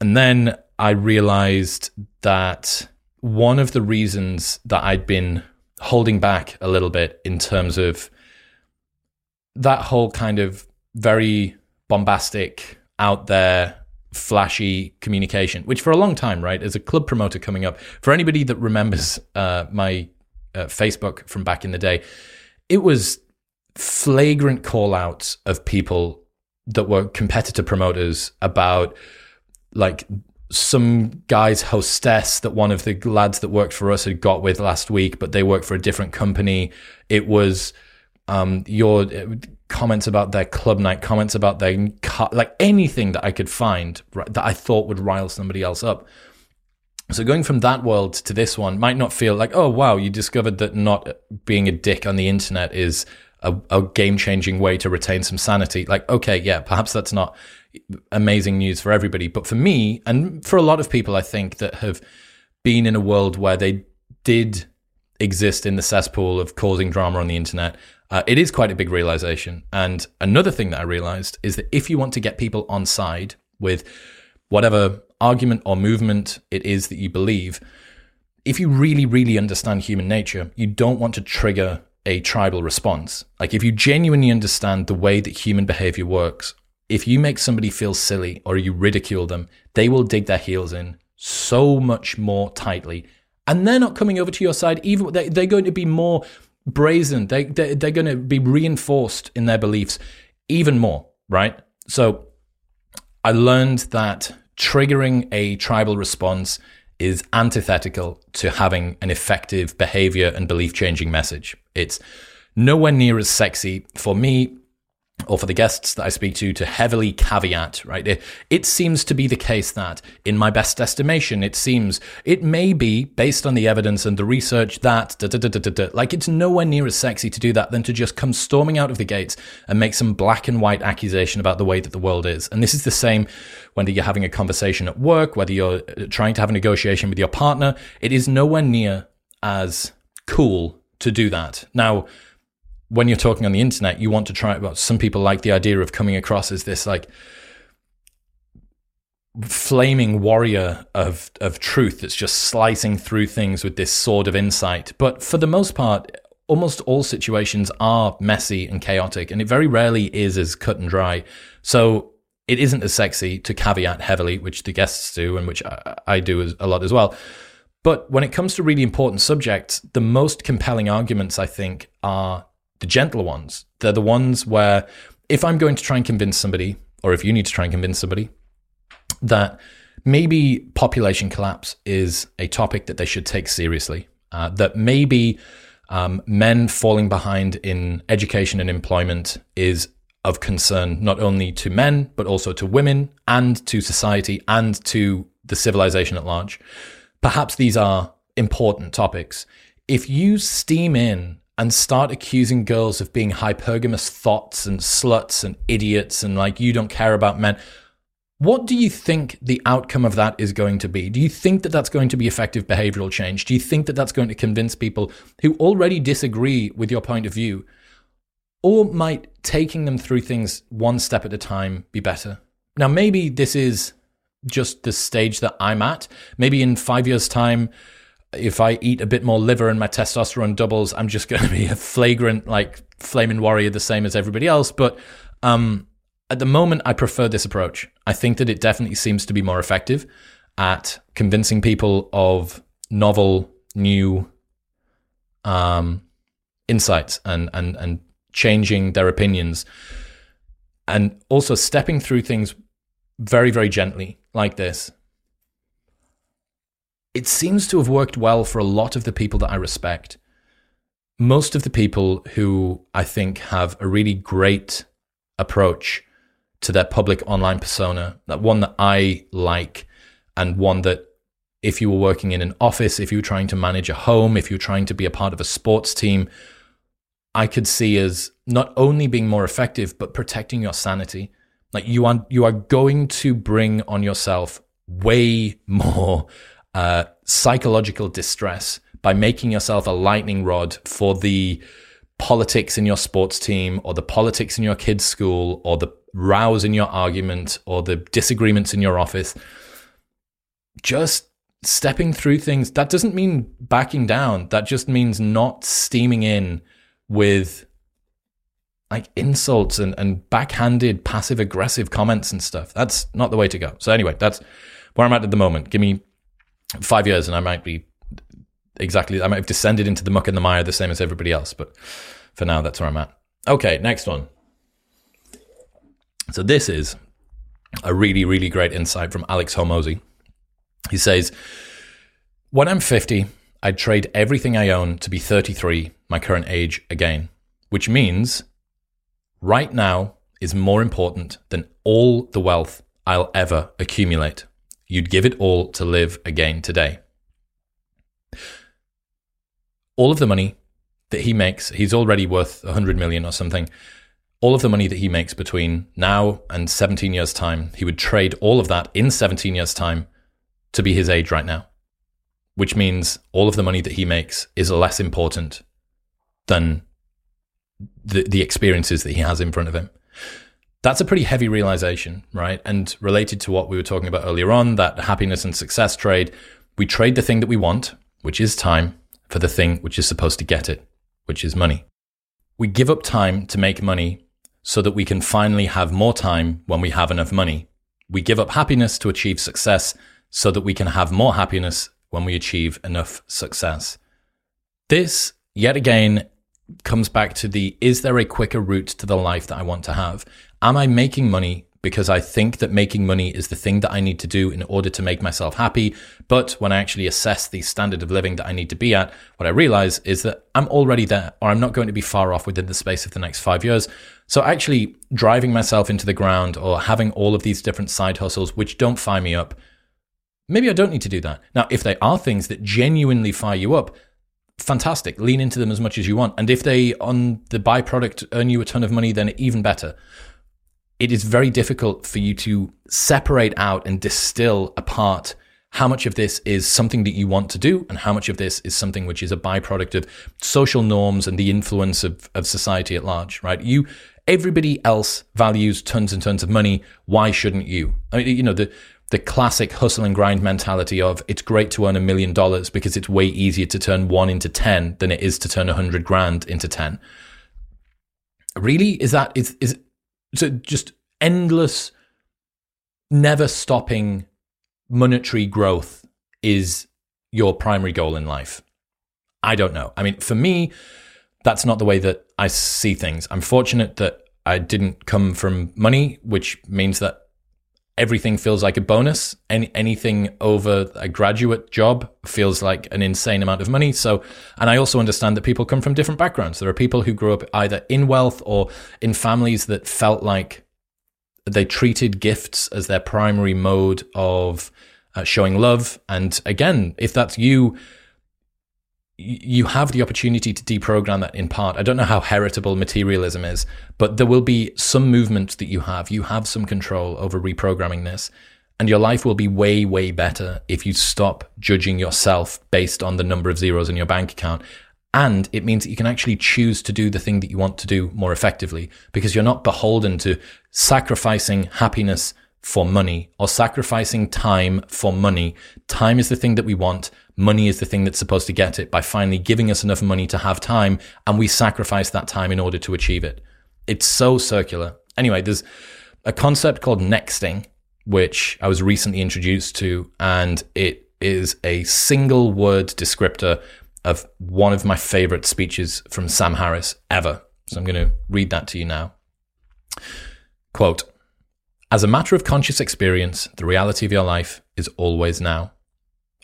And then I realized that one of the reasons that I'd been holding back a little bit in terms of that whole kind of very bombastic, out there, flashy communication, which for a long time, right, as a club promoter coming up, for anybody that remembers uh, my uh, Facebook from back in the day, it was flagrant call outs of people that were competitor promoters about like some guy's hostess that one of the lads that worked for us had got with last week, but they work for a different company. It was um, your uh, comments about their club night, comments about their car, like anything that I could find right, that I thought would rile somebody else up. So going from that world to this one might not feel like, oh wow, you discovered that not being a dick on the internet is a, a game changing way to retain some sanity. Like, okay, yeah, perhaps that's not amazing news for everybody. But for me, and for a lot of people, I think that have been in a world where they did exist in the cesspool of causing drama on the internet, uh, it is quite a big realization. And another thing that I realized is that if you want to get people on side with whatever argument or movement it is that you believe, if you really, really understand human nature, you don't want to trigger a tribal response. Like if you genuinely understand the way that human behavior works, if you make somebody feel silly or you ridicule them, they will dig their heels in so much more tightly. And they're not coming over to your side, even they, they're going to be more brazen. They, they're going to be reinforced in their beliefs even more, right? So I learned that triggering a tribal response is antithetical to having an effective behavior and belief changing message. It's nowhere near as sexy for me or for the guests that I speak to to heavily caveat, right? It, it, seems to be the case that, in my best estimation, it seems it may be based on the evidence and the research that, da, da, da, like it's nowhere near as sexy to do that than to just come storming out of the gates and make some black and white accusation about the way that the world is. And this is the same whether you're having a conversation at work, whether you're uh, trying to have a negotiation with your partner. It is nowhere near as cool to do that. Now, when you're talking on the internet, you want to try. Well, some people like the idea of coming across as this like flaming warrior of of truth that's just slicing through things with this sword of insight. But for the most part, almost all situations are messy and chaotic, and it very rarely is as cut and dry. So it isn't as sexy to caveat heavily, which the guests do, and which I, I do a lot as well. But when it comes to really important subjects, the most compelling arguments, I think, are the gentler ones. They're the ones where if I'm going to try and convince somebody, or if you need to try and convince somebody, that maybe population collapse is a topic that they should take seriously, uh, that maybe um, men falling behind in education and employment is of concern not only to men, but also to women and to society and to the civilization at large. Perhaps these are important topics. If you steam in and start accusing girls of being hypergamous thoughts and sluts and idiots and like you don't care about men. What do you think the outcome of that is going to be? Do you think that that's going to be effective behavioral change? Do you think that that's going to convince people who already disagree with your point of view? Or might taking them through things one step at a time be better? Now, maybe this is just the stage that I'm at. Maybe in five years' time, if I eat a bit more liver and my testosterone doubles, I'm just going to be a flagrant, like, flaming warrior, the same as everybody else. But um, at the moment, I prefer this approach. I think that it definitely seems to be more effective at convincing people of novel, new um, insights and, and, and changing their opinions. And also stepping through things very, very gently, like this, it seems to have worked well for a lot of the people that I respect. Most of the people who I think have a really great approach to their public online persona, that one that I like, and one that if you were working in an office, if you were trying to manage a home, if you were trying to be a part of a sports team, I could see as not only being more effective, but protecting your sanity. Like you are, you are going to bring on yourself way more uh, psychological distress by making yourself a lightning rod for the politics in your sports team or the politics in your kid's school or the rows in your argument or the disagreements in your office. Just stepping through things. That doesn't mean backing down. That just means not steaming in with like insults and, and backhanded passive aggressive comments and stuff. That's not the way to go. So anyway, that's where I'm at at the moment. Give me five years and I might be exactly, I might have descended into the muck and the mire the same as everybody else. But for now, that's where I'm at. Okay, next one. So this is a really, really great insight from Alex Hormozi. He says, When I'm 50, I'd trade everything I own to be 33, my current age, again, which means right now is more important than all the wealth I'll ever accumulate. You'd give it all to live again today. All of the money that he makes, he's already worth 100 million or something. All of the money that he makes between now and 17 years' time, he would trade all of that in 17 years' time to be his age right now, which means all of the money that he makes is less important than the, the experiences that he has in front of him. That's a pretty heavy realization, right? And related to what we were talking about earlier on, that happiness and success trade, we trade the thing that we want, which is time, for the thing which is supposed to get it, which is money. We give up time to make money so that we can finally have more time when we have enough money. We give up happiness to achieve success so that we can have more happiness when we achieve enough success. This, yet again, comes back to the is there a quicker route to the life that I want to have? Am I making money because I think that making money is the thing that I need to do in order to make myself happy. But when I actually assess the standard of living that I need to be at, what I realize is that I'm already there or I'm not going to be far off within the space of the next five years. So actually driving myself into the ground or having all of these different side hustles, which don't fire me up, maybe I don't need to do that. Now, if they are things that genuinely fire you up, fantastic. Lean into them as much as you want. And if they, on the byproduct, earn you a ton of money, then even better it is very difficult for you to separate out and distill apart how much of this is something that you want to do and how much of this is something which is a byproduct of social norms and the influence of, of society at large, right? You, everybody else values tons and tons of money. Why shouldn't you? I mean, you know, the, the classic hustle and grind mentality of it's great to earn a million dollars because it's way easier to turn one into 10 than it is to turn a hundred grand into 10. Really? Is that, is, is, so just endless, never stopping monetary growth is your primary goal in life. I don't know. I mean, for me, that's not the way that I see things. I'm fortunate that I didn't come from money, which means that everything feels like a bonus. Any, anything over a graduate job feels like an insane amount of money. So, and I also understand that people come from different backgrounds. There are people who grew up either in wealth or in families that felt like they treated gifts as their primary mode of uh, showing love. And again, if that's you, you have the opportunity to deprogram that in part. I don't know how heritable materialism is, but there will be some movement that you have. You have some control over reprogramming this. And your life will be way, way better if you stop judging yourself based on the number of zeros in your bank account. And it means that you can actually choose to do the thing that you want to do more effectively because you're not beholden to sacrificing happiness for money or sacrificing time for money. Time is the thing that we want. Money is the thing that's supposed to get it by finally giving us enough money to have time. And we sacrifice that time in order to achieve it. It's so circular. Anyway, there's a concept called nexting, which I was recently introduced to, and it is a single word descriptor of one of my favorite speeches from Sam Harris ever. So I'm going to read that to you now. Quote, as a matter of conscious experience, the reality of your life is always now.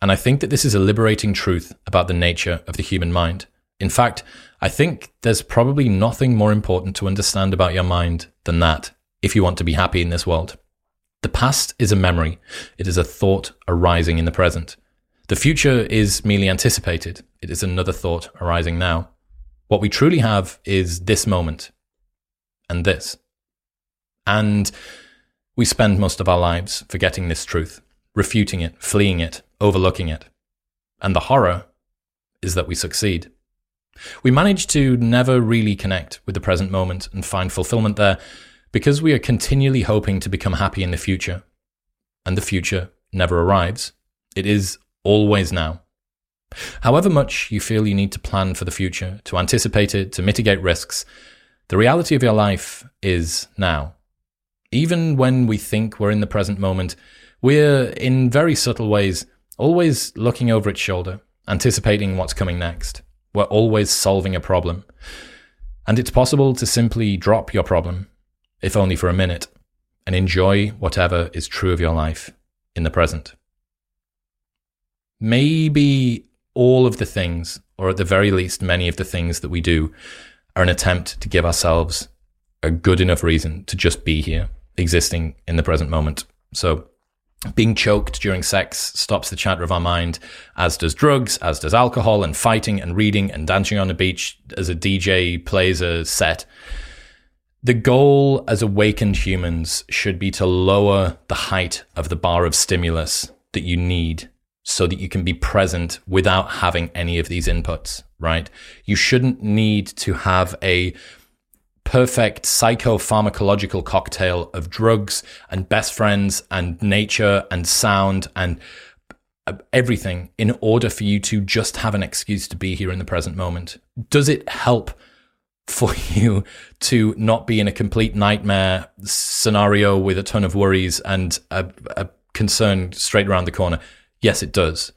And I think that this is a liberating truth about the nature of the human mind. In fact, I think there's probably nothing more important to understand about your mind than that if you want to be happy in this world. The past is a memory, it is a thought arising in the present. The future is merely anticipated, it is another thought arising now. What we truly have is this moment and this. And we spend most of our lives forgetting this truth, refuting it, fleeing it, overlooking it. And the horror is that we succeed. We manage to never really connect with the present moment and find fulfillment there because we are continually hoping to become happy in the future. And the future never arrives. It is always now. However much you feel you need to plan for the future, to anticipate it, to mitigate risks, the reality of your life is now. Even when we think we're in the present moment, we're in very subtle ways always looking over its shoulder, anticipating what's coming next. We're always solving a problem. And it's possible to simply drop your problem, if only for a minute, and enjoy whatever is true of your life in the present. maybe all of the things, or at the very least, many of the things that we do, are an attempt to give ourselves a good enough reason to just be here, existing in the present moment. So, being choked during sex stops the chatter of our mind, as does drugs, as does alcohol, and fighting and reading and dancing on the beach as a DJ plays a set. The goal as awakened humans should be to lower the height of the bar of stimulus that you need so that you can be present without having any of these inputs, right? You shouldn't need to have a perfect psychopharmacological cocktail of drugs and best friends and nature and sound and uh, everything in order for you to just have an excuse to be here in the present moment. Does it help for you to not be in a complete nightmare scenario with a ton of worries and a, a concern straight around the corner? Yes, it does.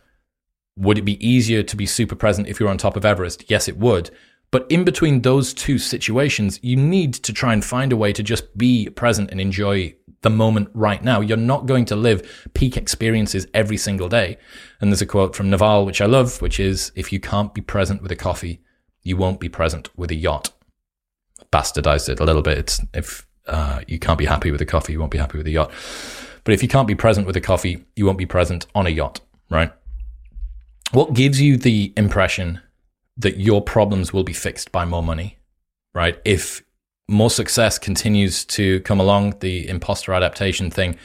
Would it be easier to be super present if you're on top of Everest? Yes, it would. But in between those two situations, you need to try and find a way to just be present and enjoy the moment right now. You're not going to live peak experiences every single day. And there's a quote from Naval, which I love, which is if you can't be present with a coffee, you won't be present with a yacht bastardized it a little bit. It's if uh, you can't be happy with a coffee, you won't be happy with a yacht. But if you can't be present with a coffee, you won't be present on a yacht, right? What gives you the impression that your problems will be fixed by more money, right? If more success continues to come along, the imposter adaptation thing,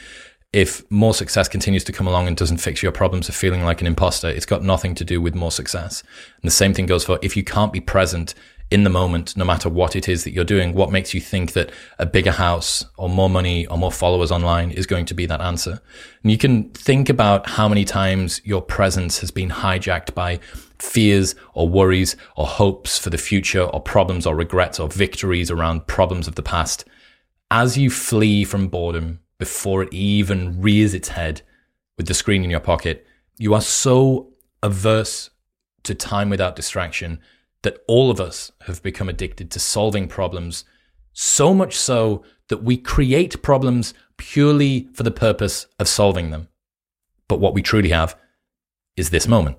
if more success continues to come along and doesn't fix your problems of feeling like an imposter, it's got nothing to do with more success. And the same thing goes for if you can't be present in the moment, no matter what it is that you're doing, what makes you think that a bigger house or more money or more followers online is going to be that answer? And you can think about how many times your presence has been hijacked by fears or worries or hopes for the future or problems or regrets or victories around problems of the past. As you flee from boredom before it even rears its head with the screen in your pocket, you are so averse to time without distraction that all of us have become addicted to solving problems, so much so that we create problems purely for the purpose of solving them. But what we truly have is this moment.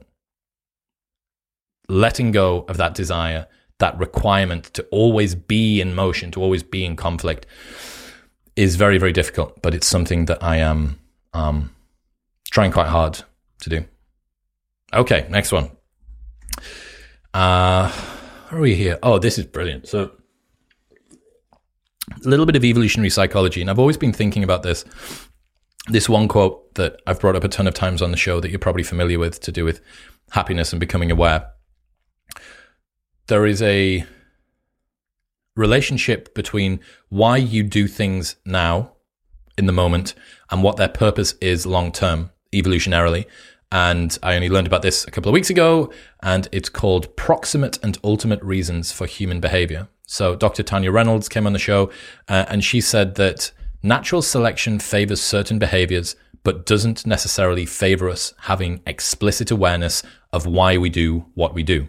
Letting go of that desire, that requirement to always be in motion, to always be in conflict, is very, very difficult. But it's something that I am um, trying quite hard to do. Okay, next one. Uh, where are we here? Oh, this is brilliant. So, a little bit of evolutionary psychology, and I've always been thinking about this. This one quote that I've brought up a ton of times on the show that you're probably familiar with to do with happiness and becoming aware. There is a relationship between why you do things now in the moment and what their purpose is long term, evolutionarily. And I only learned about this a couple of weeks ago, and it's called Proximate and Ultimate Reasons for Human Behavior. So, Dr. Tania Reynolds came on the show, uh, and she said that natural selection favors certain behaviors, but doesn't necessarily favor us having explicit awareness of why we do what we do.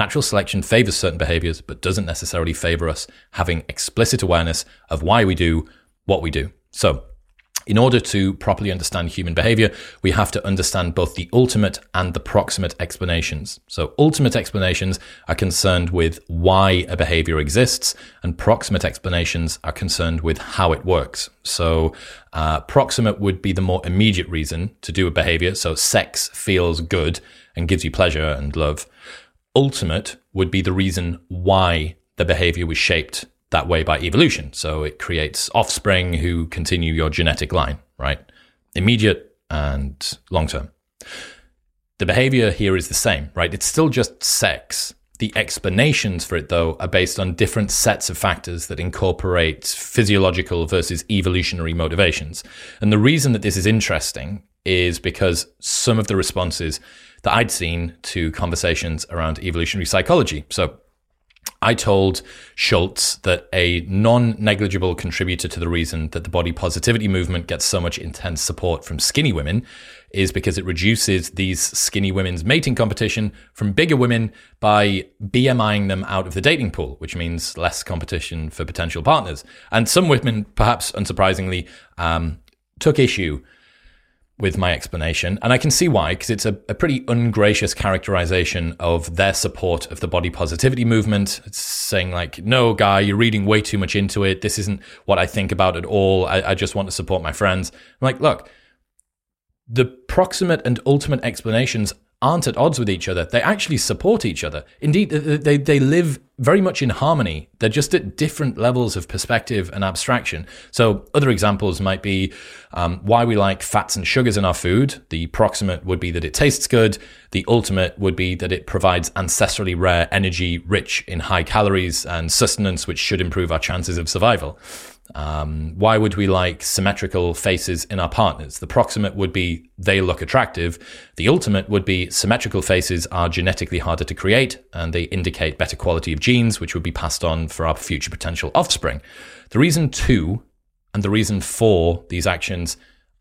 Natural selection favors certain behaviors, but doesn't necessarily favor us having explicit awareness of why we do what we do. So, in order to properly understand human behavior, we have to understand both the ultimate and the proximate explanations. So, ultimate explanations are concerned with why a behavior exists, and proximate explanations are concerned with how it works. So, uh, proximate would be the more immediate reason to do a behavior. So, sex feels good and gives you pleasure and love. Ultimate would be the reason why the behavior was shaped that way by evolution. So it creates offspring who continue your genetic line, right? Immediate and long term. The behavior here is the same, right? It's still just sex. The explanations for it, though, are based on different sets of factors that incorporate physiological versus evolutionary motivations. And the reason that this is interesting is because some of the responses that I'd seen to conversations around evolutionary psychology. So I told Schultz that a non negligible contributor to the reason that the body positivity movement gets so much intense support from skinny women is because it reduces these skinny women's mating competition from bigger women by BMIing them out of the dating pool, which means less competition for potential partners. And some women, perhaps unsurprisingly, um, took issue with my explanation, and I can see why, because it's a, a, pretty ungracious characterization of their support of the body positivity movement. It's saying, like, no, guy, you're reading way too much into it. This isn't what I think about at all. I, I just want to support my friends. I'm like, look, the proximate and ultimate explanations aren't at odds with each other. They actually support each other. Indeed, they, they live very much in harmony. They're just at different levels of perspective and abstraction. So, other examples might be um, why we like fats and sugars in our food. The proximate would be that it tastes good. The ultimate would be that it provides ancestrally rare energy rich in high calories and sustenance, which should improve our chances of survival. Um, why would we like symmetrical faces in our partners? The proximate would be they look attractive. The ultimate would be symmetrical faces are genetically harder to create and they indicate better quality of genes, which would be passed on for our future potential offspring. The reason two and the reason for these actions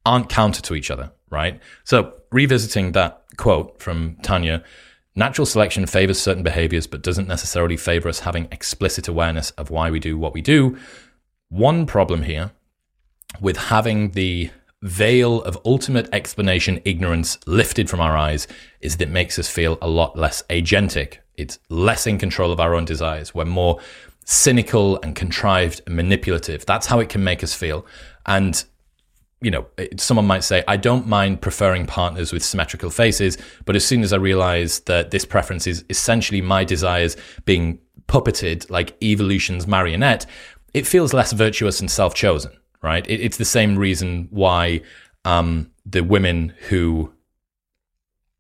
aren't counter to each other, right? So, revisiting that quote from Tania, natural selection favors certain behaviors but doesn't necessarily favor us having explicit awareness of why we do what we do. One problem here with having the veil of ultimate explanation ignorance lifted from our eyes is that it makes us feel a lot less agentic. It's less in control of our own desires. We're more cynical and contrived and manipulative. That's how it can make us feel. And you know, someone might say, I don't mind preferring partners with symmetrical faces, but as soon as I realize that this preference is essentially my desires being puppeted like evolution's marionette, it feels less virtuous and self chosen, right? It, it's the same reason why um, the women who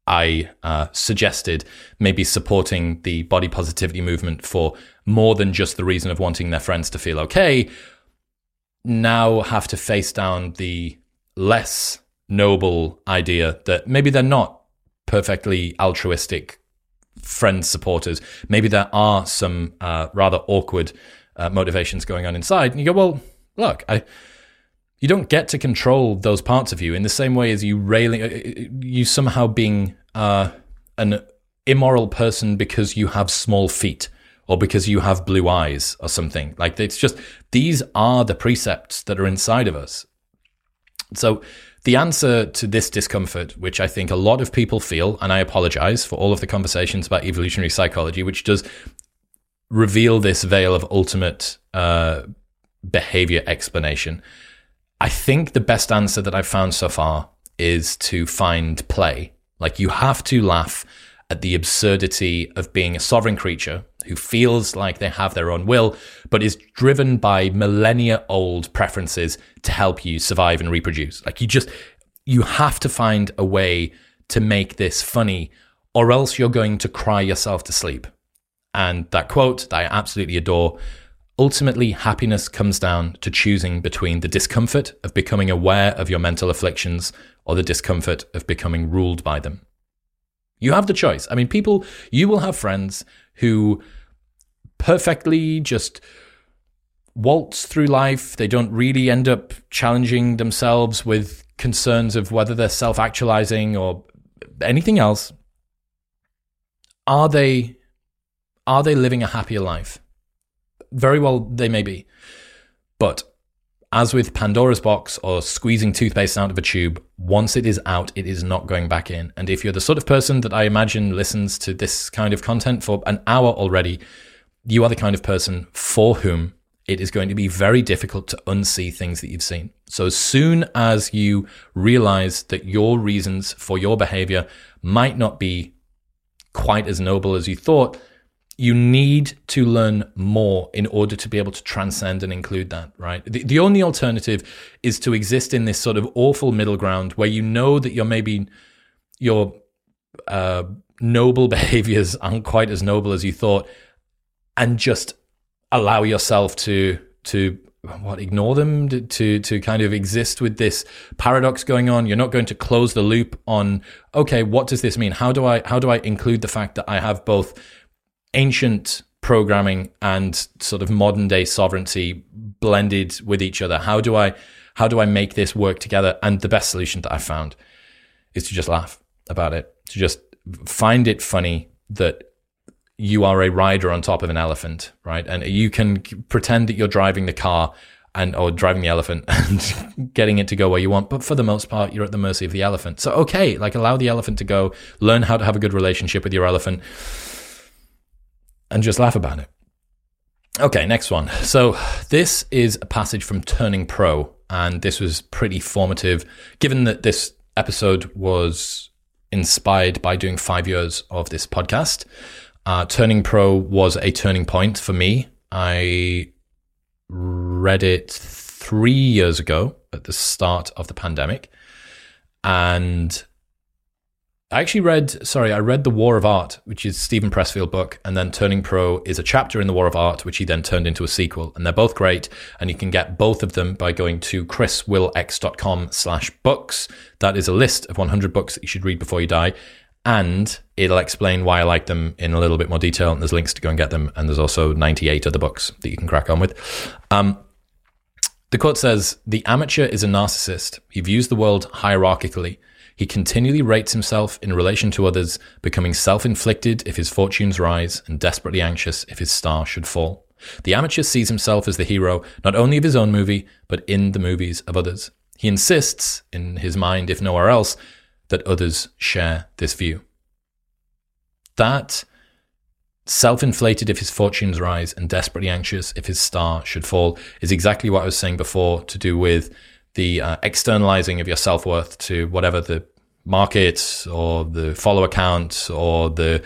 I uh, suggested maybe supporting the body positivity movement for more than just the reason of wanting their friends to feel okay now have to face down the less noble idea that maybe they're not perfectly altruistic friend supporters. Maybe there are some uh, rather awkward uh, motivations going on inside. And you go, well, look, I, you don't get to control those parts of you in the same way as you railing, uh, uh, you somehow being uh, an immoral person because you have small feet or because you have blue eyes or something. Like it's just, these are the precepts that are inside of us. So, the answer to this discomfort, which I think a lot of people feel, and I apologize for all of the conversations about evolutionary psychology, which does reveal this veil of ultimate uh, behavior explanation. I think the best answer that I've found so far is to find play. Like you have to laugh at the absurdity of being a sovereign creature who feels like they have their own will, but is driven by millennia old preferences to help you survive and reproduce. Like you just, you have to find a way to make this funny, or else you're going to cry yourself to sleep. And that quote that I absolutely adore ultimately, happiness comes down to choosing between the discomfort of becoming aware of your mental afflictions or the discomfort of becoming ruled by them. You have the choice. I mean, people, you will have friends who perfectly just waltz through life. They don't really end up challenging themselves with concerns of whether they're self actualizing or anything else. Are they are they living a happier life? Very well, they may be. But as with Pandora's box or squeezing toothpaste out of a tube, once it is out, it is not going back in. And if you're the sort of person that I imagine listens to this kind of content for an hour already, you are the kind of person for whom it is going to be very difficult to unsee things that you've seen. So as soon as you realize that your reasons for your behavior might not be quite as noble as you thought, you need to learn more in order to be able to transcend and include that, right? The, the only alternative is to exist in this sort of awful middle ground where you know that you're maybe your uh, noble behaviors aren't quite as noble as you thought, and just allow yourself to to what ignore them to to kind of exist with this paradox going on you're not going to close the loop on okay what does this mean how do i how do i include the fact that i have both ancient programming and sort of modern day sovereignty blended with each other? How do I how do I make this work together? And the best solution that I found is to just laugh about it, to just find it funny that you are a rider on top of an elephant, right? And you can pretend that you're driving the car and or driving the elephant and getting it to go where you want. But for the most part, you're at the mercy of the elephant. So okay, like allow the elephant to go, learn how to have a good relationship with your elephant, and just laugh about it. Okay, next one. So this is a passage from Turning Pro, and this was pretty formative, given that this episode was inspired by doing five years of this podcast. Uh, Turning Pro was a turning point for me. I read it three years ago at the start of the pandemic. And I actually read, sorry, I read The War of Art, which is Steven Pressfield book, and then Turning Pro is a chapter in The War of Art, which he then turned into a sequel. And they're both great. And you can get both of them by going to chriswillx.com slash books. That is a list of 100 books that you should read before you die and it'll explain why I like them in a little bit more detail. And there's links to go and get them. And there's also 98 other books that you can crack on with. Um, the quote says The amateur is a narcissist. He views the world hierarchically. He continually rates himself in relation to others, becoming self inflicted if his fortunes rise and desperately anxious if his star should fall. The amateur sees himself as the hero, not only of his own movie, but in the movies of others. He insists, in his mind, if nowhere else, that others share this view. That self inflated if his fortunes rise and desperately anxious if his star should fall is exactly what I was saying before to do with the uh, externalizing of your self worth to whatever the market or the follow accounts or the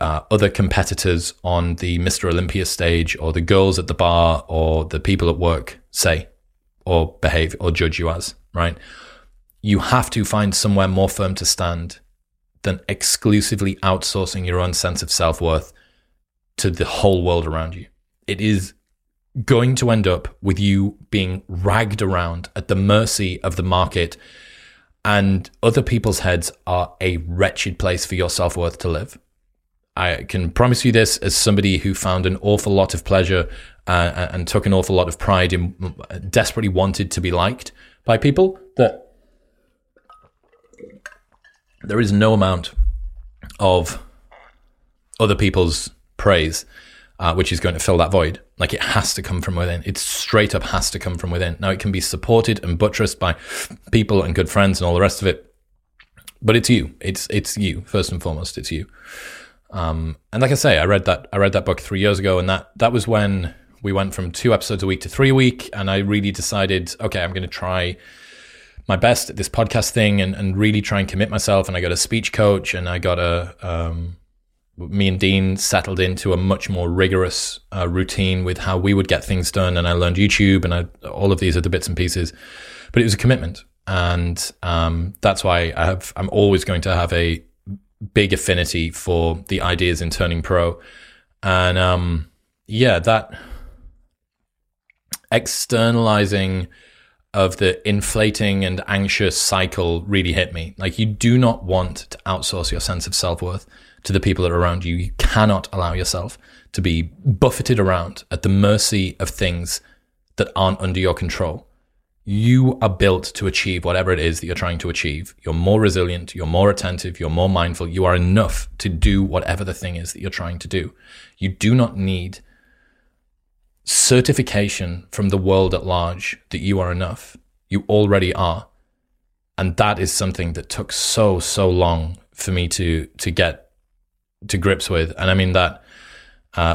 uh, other competitors on the Mr. Olympia stage or the girls at the bar or the people at work say or behave or judge you as, right? you have to find somewhere more firm to stand than exclusively outsourcing your own sense of self worth to the whole world around you. It is going to end up with you being ragged around at the mercy of the market, and other people's heads are a wretched place for your self worth to live. I can promise you this as somebody who found an awful lot of pleasure uh, and took an awful lot of pride in desperately wanted to be liked by people that there is no amount of other people's praise uh, which is going to fill that void. Like it has to come from within. It straight up has to come from within. Now it can be supported and buttressed by people and good friends and all the rest of it, but it's you. It's it's you first and foremost. It's you. Um, and like I say, I read that I read that book three years ago, and that that was when we went from two episodes a week to three a week, and I really decided, okay, I'm going to try my best at this podcast thing and, and really try and commit myself. And I got a speech coach and I got a, um, me and Dean settled into a much more rigorous uh, routine with how we would get things done. And I learned YouTube and I, all of these other bits and pieces, but it was a commitment. And um, that's why I have, I'm always going to have a big affinity for the ideas in turning pro. And um, yeah, that externalizing of the inflating and anxious cycle really hit me. Like, you do not want to outsource your sense of self worth to the people that are around you. You cannot allow yourself to be buffeted around at the mercy of things that aren't under your control. You are built to achieve whatever it is that you're trying to achieve. You're more resilient, you're more attentive, you're more mindful, you are enough to do whatever the thing is that you're trying to do. You do not need certification from the world at large that you are enough. You already are. And that is something that took so, so long for me to to get to grips with. And I mean that uh,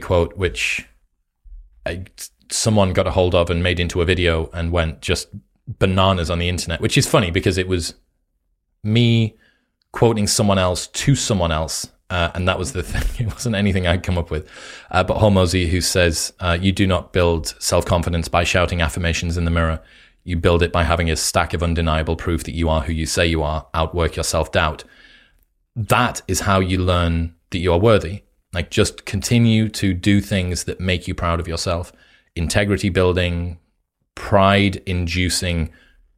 quote, which I, someone got a hold of and made into a video and went just bananas on the internet, which is funny because it was me quoting someone else to someone else uh, and that was the thing. It wasn't anything I'd come up with. Uh, but Hormozi, who says, uh, You do not build self confidence by shouting affirmations in the mirror. You build it by having a stack of undeniable proof that you are who you say you are, outwork your self doubt. That is how you learn that you are worthy. Like, just continue to do things that make you proud of yourself. Integrity building, pride inducing,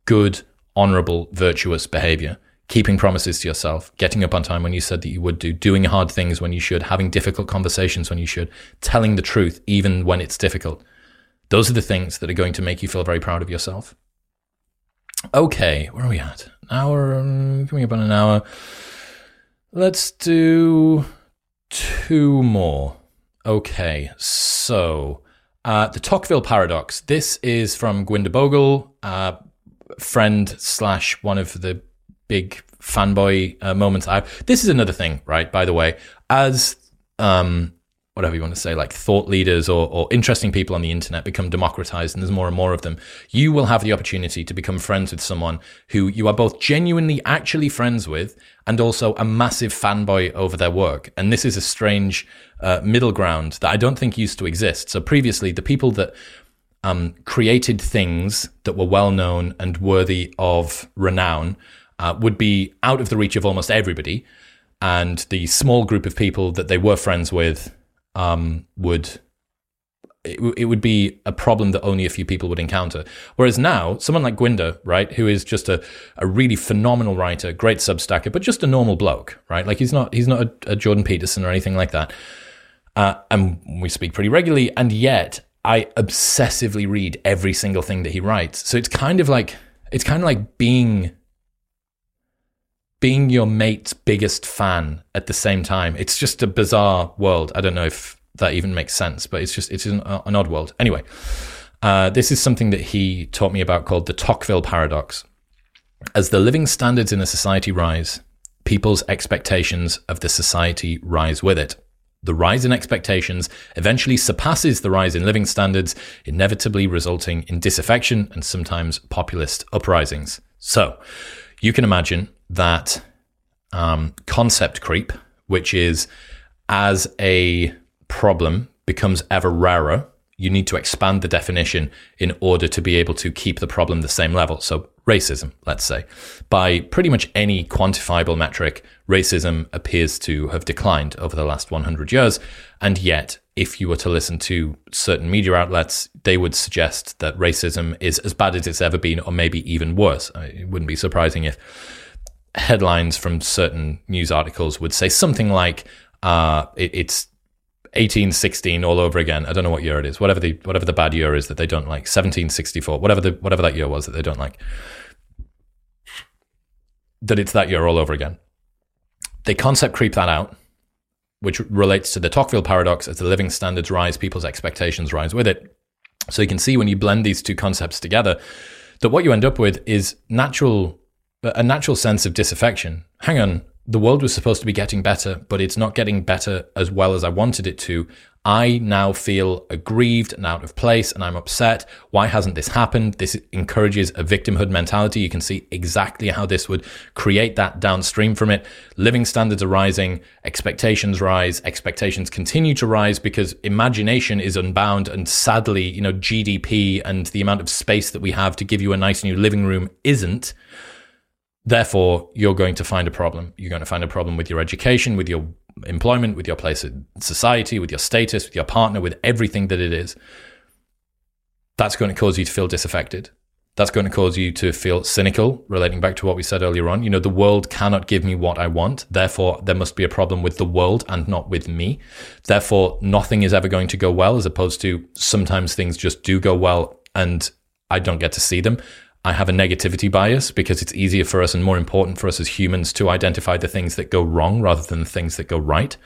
good, honorable, virtuous behavior keeping promises to yourself, getting up on time when you said that you would do, doing hard things when you should, having difficult conversations when you should, telling the truth even when it's difficult. Those are the things that are going to make you feel very proud of yourself. Okay, where are we at? An hour, coming up on an hour. Let's do two more. Okay, so Uh, the Tocqueville paradox. This is from Gurwinder Bhogal, uh, friend slash one of the big fanboy uh, moments I've. This is another thing, right? By the way, as um, whatever you want to say, like thought leaders or, or interesting people on the internet become democratized and there's more and more of them, you will have the opportunity to become friends with someone who you are both genuinely actually friends with and also a massive fanboy over their work. And this is a strange uh, middle ground that I don't think used to exist. So previously, the people that um, created things that were well known and worthy of renown uh, would be out of the reach of almost everybody. And the small group of people that they were friends with um, would it, it, would be a problem that only a few people would encounter. Whereas now, someone like Gurwinder, right, who is just a, a really phenomenal writer, great substacker, but just a normal bloke, right? Like he's not he's not a, a Jordan Peterson or anything like that. Uh, and we speak pretty regularly, and yet I obsessively read every single thing that he writes. So it's kind of like it's kind of like being being your mate's biggest fan at the same time. It's just a bizarre world. I don't know if that even makes sense, but it's just it's an, an odd world. Anyway, uh, this is something that he taught me about called the Tocqueville paradox. As the living standards in a society rise, people's expectations of the society rise with it. The rise in expectations eventually surpasses the rise in living standards, inevitably resulting in disaffection and sometimes populist uprisings. So, you can imagine that um, concept creep, which is as a problem becomes ever rarer, you need to expand the definition in order to be able to keep the problem the same level. So, racism, let's say, by pretty much any quantifiable metric, racism appears to have declined over the last 100 years. And yet, if you were to listen to certain media outlets, they would suggest that racism is as bad as it's ever been, or maybe even worse. It wouldn't be surprising if headlines from certain news articles would say something like, uh, it, it's 1816 all over again. I don't know what year it is. Whatever the whatever the bad year is that they don't like. 1764. Whatever the whatever that year was that they don't like. That it's that year all over again. They concept creep that out, which relates to the Tocqueville paradox. As the living standards rise, people's expectations rise with it. So you can see when you blend these two concepts together, that what you end up with is natural a natural sense of disaffection. Hang on, the world was supposed to be getting better, but it's not getting better as well as I wanted it to. I now feel aggrieved and out of place and I'm upset. Why hasn't this happened? This encourages a victimhood mentality. You can see exactly how this would create that downstream from it. Living standards are rising, expectations rise, expectations continue to rise because imagination is unbound and sadly, you know, GDP and the amount of space that we have to give you a nice new living room isn't. Therefore, you're going to find a problem. You're going to find a problem with your education, with your employment, with your place in society, with your status, with your partner, with everything that it is. That's going to cause you to feel disaffected. That's going to cause you to feel cynical, relating back to what we said earlier on. You know, the world cannot give me what I want. Therefore, there must be a problem with the world and not with me. Therefore, nothing is ever going to go well, as opposed to sometimes things just do go well and I don't get to see them. I have a negativity bias because it's easier for us and more important for us as humans to identify the things that go wrong rather than the things that go right.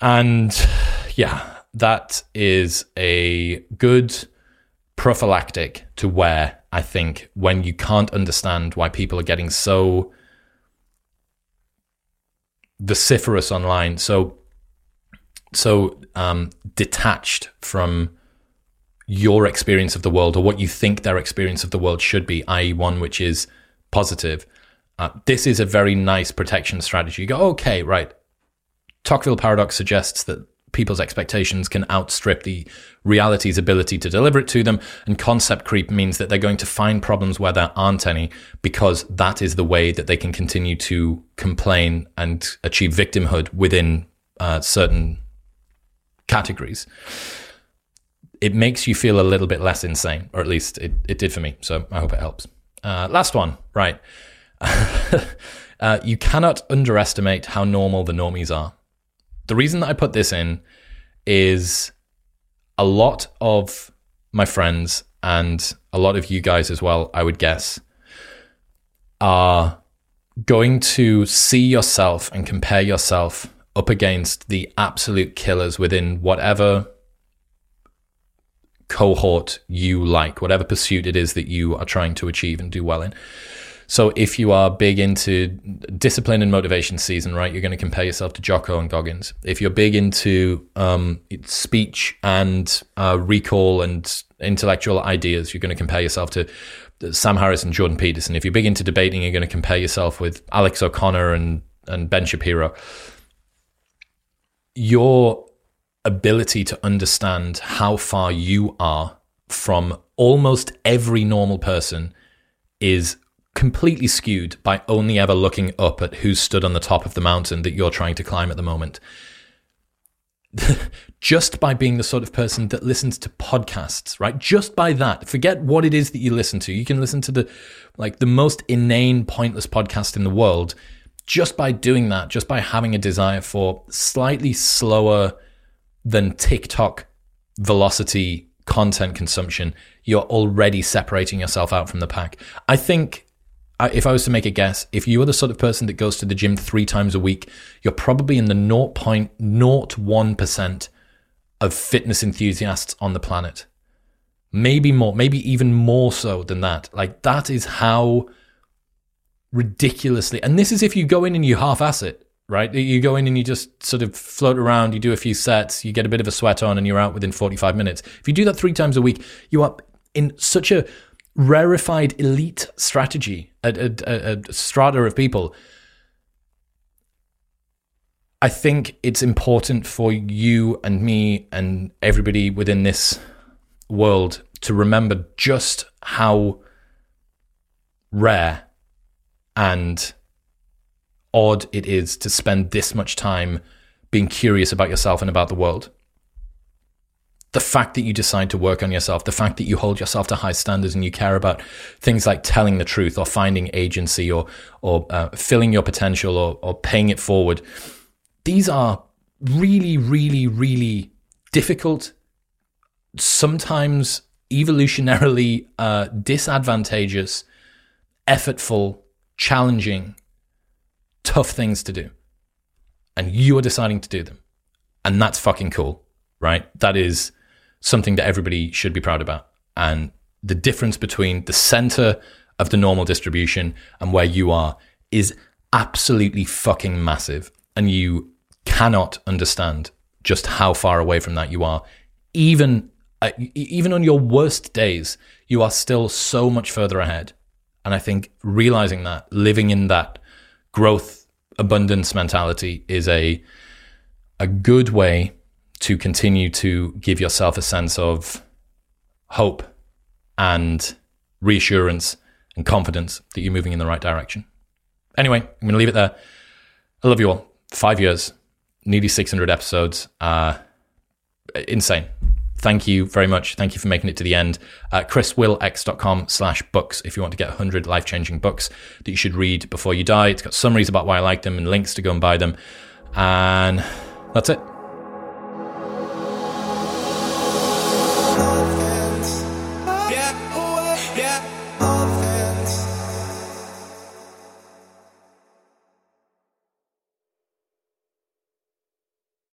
And yeah, that is a good prophylactic to wear, I think, when you can't understand why people are getting so vociferous online, so so um, detached from your experience of the world or what you think their experience of the world should be, i.e., one which is positive. Uh, this is a very nice protection strategy. You go, okay, right. Tocqueville paradox suggests that people's expectations can outstrip the reality's ability to deliver it to them. And concept creep means that they're going to find problems where there aren't any because that is the way that they can continue to complain and achieve victimhood within uh, certain categories it makes you feel a little bit less insane, or at least it, it did for me. So I hope it helps. Uh, last one, right. uh, you cannot underestimate how normal the normies are. The reason that I put this in is a lot of my friends and a lot of you guys as well, I would guess, are going to see yourself and compare yourself up against the absolute killers within whatever cohort you like, whatever pursuit it is that you are trying to achieve and do well in. So if you are big into discipline and motivation season, right, you're going to compare yourself to Jocko and Goggins. If you're big into um, speech and uh, recall and intellectual ideas, you're going to compare yourself to Sam Harris and Jordan Peterson. If you're big into debating, you're going to compare yourself with Alex O'Connor and, and Ben Shapiro. Your ability to understand how far you are from almost every normal person is completely skewed by only ever looking up at who's stood on the top of the mountain that you're trying to climb at the moment. just by being the sort of person that listens to podcasts, right? Just by that, forget what it is that you listen to. You can listen to the like the most inane, pointless podcast in the world. Just by doing that, just by having a desire for slightly slower than TikTok velocity content consumption, you're already separating yourself out from the pack. I think if I was to make a guess, if you are the sort of person that goes to the gym three times a week, you're probably in the 0.01% of fitness enthusiasts on the planet. Maybe more, maybe even more so than that. Like, that is how ridiculously, and this is if you go in and you half ass it, right? You go in and you just sort of float around, you do a few sets, you get a bit of a sweat on, and you're out within 45 minutes. If you do that three times a week, you are in such a rarefied elite strategy, a, a, a, strata of people. I think it's important for you and me and everybody within this world to remember just how rare and odd it is to spend this much time being curious about yourself and about the world. The fact that you decide to work on yourself, the fact that you hold yourself to high standards and you care about things like telling the truth or finding agency or or uh, filling your potential or, or paying it forward, these are really, really, really difficult, sometimes evolutionarily uh, disadvantageous, effortful, challenging, tough things to do. And you are deciding to do them. And that's fucking cool, right? That is something that everybody should be proud about. And the difference between the center of the normal distribution and where you are is absolutely fucking massive. And you cannot understand just how far away from that you are. Even, uh, even on your worst days, you are still so much further ahead. And I think realizing that, living in that growth abundance mentality is a, a good way to continue to give yourself a sense of hope and reassurance and confidence that you're moving in the right direction. Anyway, I'm going to leave it there. I love you all. Five years, nearly 600 episodes. Uh, insane. Thank you very much. Thank you for making it to the end. Uh, chriswillx.com slash books if you want to get 100 life-changing books that you should read before you die. It's got summaries about why I like them and links to go and buy them. And that's it.